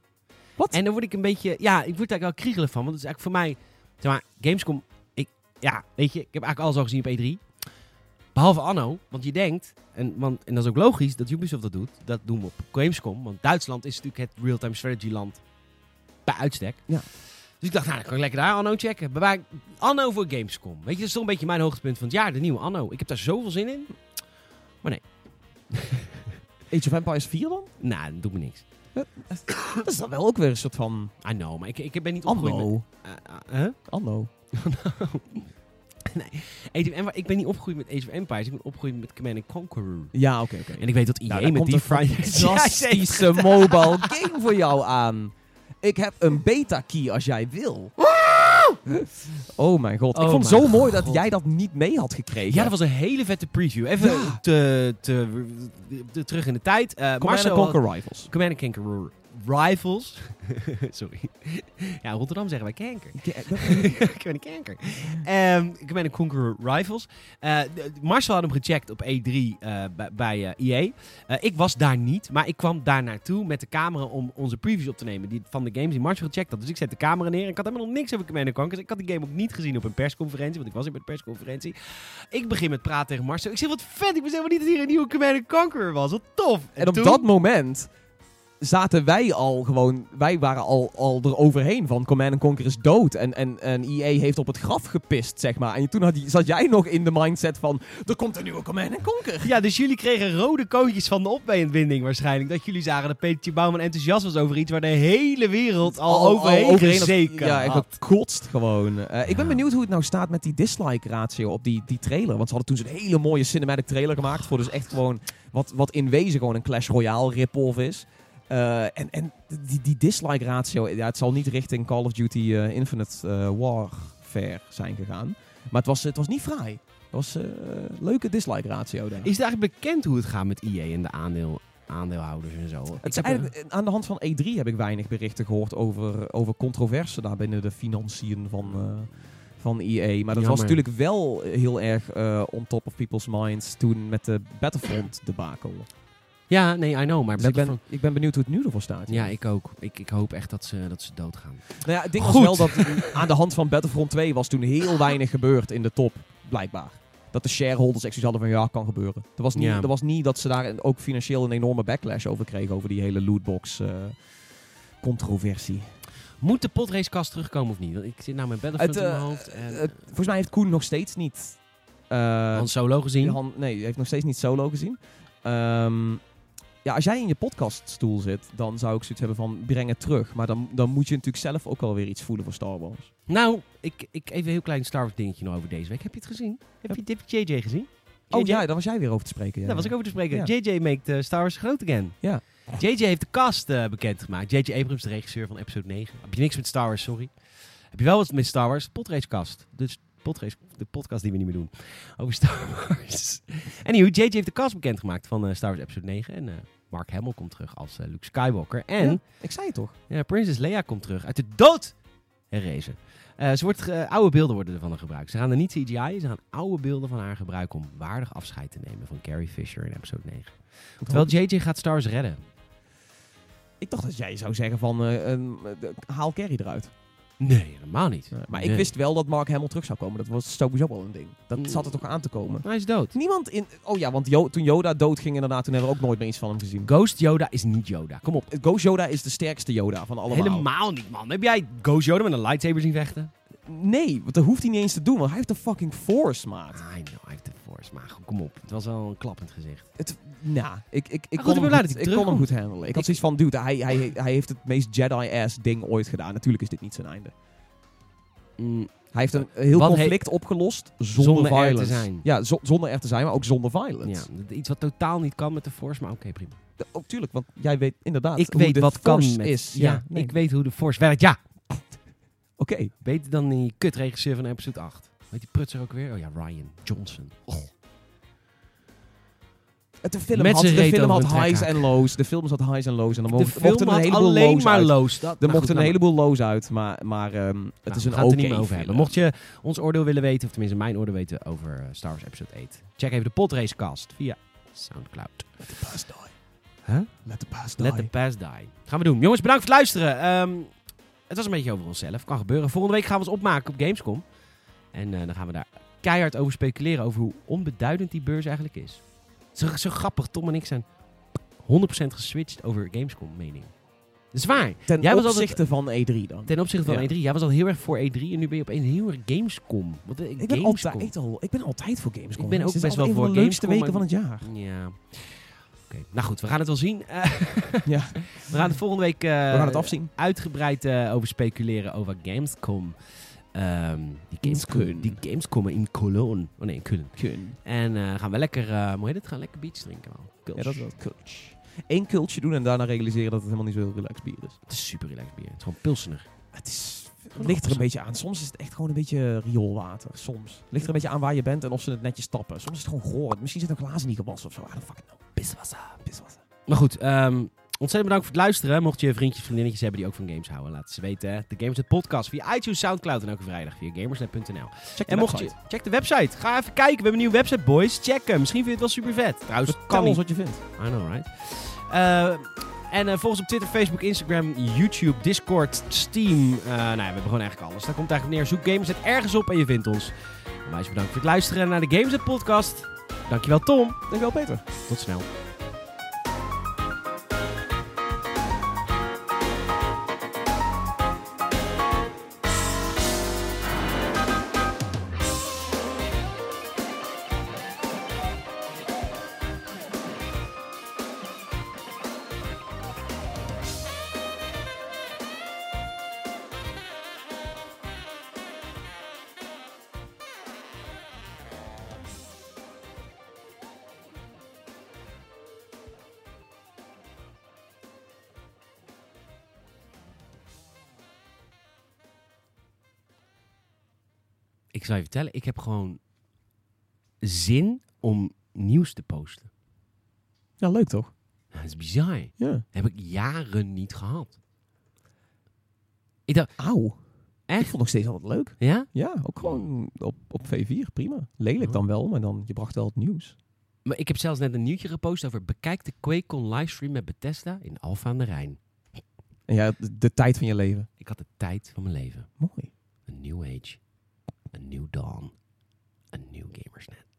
Wat? En dan word ik een beetje... Ja, ik word daar wel kriegelig van. Want het is eigenlijk voor mij... Zeg maar, Gamescom... Ik, ja, weet je, ik heb eigenlijk alles al gezien op E3. Behalve Anno. Want je denkt... En, want, en dat is ook logisch dat Ubisoft dat doet. Dat doen we op Gamescom. Want Duitsland is natuurlijk het real-time strategy land. Bij uitstek. Ja. Dus ik dacht, nou, dan kan ik lekker daar Anno checken. Maar Anno voor Gamescom. Weet je, dat is toch een beetje mijn hoogtepunt van het jaar. De nieuwe Anno. Ik heb daar zoveel zin in. Age of Empires 4 dan? Nou, dat doet me niks. Dat is dan wel ook weer een soort van I know, maar ik, ik ben niet opgegroeid met... Anno. Uh, uh, huh? Anno. Empires- ik ben niet opgegroeid met Age of Empires. Ik ben opgegroeid met Command Conqueror. Ja, oké, oké. En ik weet dat Nou, daar met komt die een Friday... fantastische mobile game voor jou aan. Ik heb een beta key als jij wil. Oh mijn god. ik Oh vond het zo mooi dat jij dat niet mee had gekregen. Ja, dat was een hele vette preview. Even Ja. te, te, te- terug in de tijd. Uh, Command Conquer Rivals. Command Conquer Rivals. Sorry. Ja, in Rotterdam zeggen wij kanker. ik ben een kanker. Ehm Command Conquer Rivals. Eh, de- Marcel had hem gecheckt op E3 eh, bij, EA. Eh, ik was daar niet, maar ik kwam daar naartoe met de camera om onze previews op te nemen die, van de games die Marcel gecheckt had. Dus ik zet de camera neer en ik had helemaal nog niks over Command Conquer. Dus ik had die game ook niet gezien op een persconferentie, want ik was bij de persconferentie. Ik begin met praten tegen Marcel. Ik zeg, wat vet, ik wist helemaal niet dat hier een nieuwe Command Conquer was. Wat tof. En op toen- dat moment zaten wij al gewoon... Wij waren al, al eroverheen van Command Conquer is dood. En, en, en EA heeft op het graf gepist, zeg maar. En toen had die, zat jij nog in de mindset van... Er komt een nieuwe Command Conquer. Ja, dus jullie kregen rode kootjes van de opwinding waarschijnlijk. Dat jullie zagen dat Petertje Bouwman enthousiast was over iets waar de hele wereld al, overheen overheen gezeken Ja, ik had. gekotst gewoon. Eh, ik ben benieuwd hoe het nou staat met die dislike ratio op die, die trailer. Want ze hadden toen zo'n hele mooie cinematic trailer gemaakt. Voor dus echt gewoon wat, wat in wezen gewoon een Clash Royale rip-off is. Eh, en en die, die dislike ratio, ja, het zal niet richting Call of Duty eh, Infinite eh, Warfare zijn gegaan. Maar het was, het was niet fraai. Het was een leuke dislike ratio daar. Is het eigenlijk bekend hoe het gaat met EA en de aandeel, aandeelhouders en zo? Het is eigenlijk, aan de hand van E3 heb ik weinig berichten gehoord over, over controverse daar binnen de financiën van, van EA. Maar dat was natuurlijk wel heel erg eh, on top of people's minds toen met de Battlefront debacle. Ja, nee, I know, maar Dus ik ben, ik ben benieuwd hoe het nu ervoor staat. Ja, ik ook. Ik, ik hoop echt dat ze, dat ze doodgaan. Nou ja, Goed. was wel dat aan de hand van Battlefront 2 was toen heel weinig gebeurd in de top, blijkbaar. Dat de shareholders echt hadden van ja, kan gebeuren. Er was niet, Ja. er was niet dat ze daar ook financieel een enorme backlash over kregen over die hele lootbox eh, controversie. Moet de potracecast terugkomen of niet? Want ik zit nou met Battlefront Het, in eh, mijn hoofd. En, Eh, volgens mij heeft Koen nog steeds niet. eh, Han Solo gezien. Han- nee, hij heeft nog steeds niet solo gezien. Ehm, ja, als jij in je podcaststoel zit, dan zou ik zoiets hebben van breng het terug. Maar dan, dan moet je natuurlijk zelf ook wel weer iets voelen voor Star Wars. Nou, ik, ik even een heel klein Star Wars dingetje nog over deze week. Heb je het gezien? Heb je, heb je JJ gezien? Oh ja, daar was jij weer over te spreken. Ja. Daar was ik over te spreken. Ja. JJ maakt eh, Star Wars groot again. Ja. JJ heeft de cast eh, bekendgemaakt. JJ Abrams, de regisseur van episode 9. Heb je niks met Star Wars, sorry. Heb je wel wat met Star Wars? Podracecast. Dus podrace, de podcast die we niet meer doen. Over Star Wars. Anywho, JJ heeft de cast bekendgemaakt van eh, Star Wars episode 9. En eh, Mark Hamill komt terug als eh, Luke Skywalker. En Ja, ik zei het toch? ja, Princess Leia komt terug uit de dood herrezen. Ze wordt, oude beelden worden ervan gebruikt. Ze gaan er niet CGI, ze gaan oude beelden van haar gebruiken om waardig afscheid te nemen van Carrie Fisher in episode 9. Terwijl JJ gaat Star Wars redden. Ik dacht dat jij zou zeggen van haal Carrie eruit. Nee, helemaal niet. maar Nee. ik wist wel dat Mark Hamill terug zou komen. Dat was sowieso wel een ding. Dat Mm. zat er toch aan te komen. Hij is dood. Niemand in... Oh ja, want Jo- toen Yoda doodging inderdaad, toen hebben we ook nooit meer iets van hem gezien. Ghost Yoda is niet Yoda. Kom op. Ghost Yoda is de sterkste Yoda van allemaal. Helemaal niet, man. Heb jij Ghost Yoda met een lightsaber zien vechten? Nee, want dat hoeft hij niet eens te doen, want hij heeft de fucking Force, maat. I know, hij heeft de force. Maar goed, kom op. Het was wel een klap in het gezicht. Het, nou, ik, ik, ik, kon, hem goed, ik kon hem goed handelen. Ik had zoiets van, dude, hij, hij, hij heeft het meest Jedi-ass ding ooit gedaan. Natuurlijk is dit niet zijn einde. Mm, Hij heeft een heel Wat conflict opgelost zonder, Zonder er te violence. zijn. Ja, zo- zonder er te zijn, maar ook zonder violence. ja, iets wat totaal niet kan met de force, maar oké, prima. Ja, Ook tuurlijk, want jij weet inderdaad ik hoe weet de wat kan met... is. Ja, nee. ik weet hoe de force werkt. Ja, Oké. beter dan die kutregisseur van episode 8. Weet die prutser ook weer? Oh ja, Ryan Johnson. Oh. De film Met had, de film had highs en lows. De film zat highs en lows. En dan De mocht, film mochten er een had heleboel alleen lows maar uit. lows. Dat, Er mochten een heleboel lows uit, maar, maar ehm, het nou, is een oké meer over film. hebben. Mocht je ons oordeel willen weten, of tenminste mijn oordeel weten over eh, Star Wars Episode 8, check even de Podracecast via Soundcloud. Let the past die. Huh? Let the past Let the past die. Gaan we doen. Jongens, bedankt voor het luisteren. Ehm, het was een beetje over onszelf. Kan gebeuren. Volgende week gaan we ons opmaken op Gamescom. En eh, dan gaan we daar keihard over speculeren over hoe onbeduidend die beurs eigenlijk is. Zo, zo grappig. Tom en ik zijn 100% geswitcht over Gamescom mening. Dat is waar. Ten Jij was altijd- opzichte van E3 dan. Ten opzichte van Ja. E3. Jij was al heel erg voor E3 en nu ben je opeens heel erg Gamescom. Wat, eh, Ik ben, Gamescom. altijd al, ik ben altijd voor Gamescom. Ik ben ook Het is best wel voor van de leukste Gamescom, weken van het jaar. Ja. Oké, nou goed, we gaan het wel zien. Eh, Ja. we gaan het volgende week eh, We gaan het afzien. uitgebreid eh, over speculeren over Gamescom. Ehm, die, Gamescom die Gamescom in Cologne. Oh nee, in Köln. En gaan we lekker, hoe heet het? Gaan lekker beach drinken. Man. Ja, Kulch. dat wel kultje. Eén kultje doen en daarna realiseren dat het helemaal niet zo heel relaxed bier is. Het is super relaxed bier. Het is gewoon pilsener. Het, is, het ligt er een beetje aan. Soms is het echt gewoon een beetje rioolwater. Soms. Ligt er een beetje aan waar je bent en of ze het netjes tappen. Soms is het gewoon goor. Misschien zit een glazen niet gewassen of zo. Don't fucking know. Piswasser. Piswasser. Maar goed, ehm, ontzettend bedankt voor het luisteren. Mocht je vriendjes, vriendinnetjes hebben die ook van games houden, laat ze weten. hè. De Gamersnet podcast via iTunes, Soundcloud en elke vrijdag via gamersnet.nl. Check En mocht je, check de website. Ga even kijken. We hebben een nieuwe website, boys. Check hem. Misschien vind je het wel super vet. Trouwens, kan ons wat je vindt. I know, right? Eh, en eh, volg ons op Twitter, Facebook, Instagram, YouTube, Discord, Steam. Eh, nou ja, we hebben gewoon eigenlijk alles. Daar komt het eigenlijk neer. Zoek Gamersnet ergens op en je vindt ons. Onwijs bedankt voor het luisteren naar de Gamersnet podcast. Dankjewel Tom. Dankjewel Peter. Tot snel. Zal je vertellen, ik heb gewoon zin om nieuws te posten. Ja, leuk toch? Dat is bizar. Ja. heb ik jaren niet gehad. Ik dacht, Auw. Ik echt? vond het nog steeds altijd leuk. Ja? Ja, ook gewoon op, op V4. Prima. Lelijk Oh. dan wel, maar dan, je bracht wel het nieuws. Maar ik heb zelfs net een nieuwtje gepost over bekijk de QuakeCon livestream met Bethesda in Alphen aan de Rijn. En ja, de, de tijd van je leven. Ik had de tijd van mijn leven. Mooi. Een new age. a new dawn, a new gamersnet.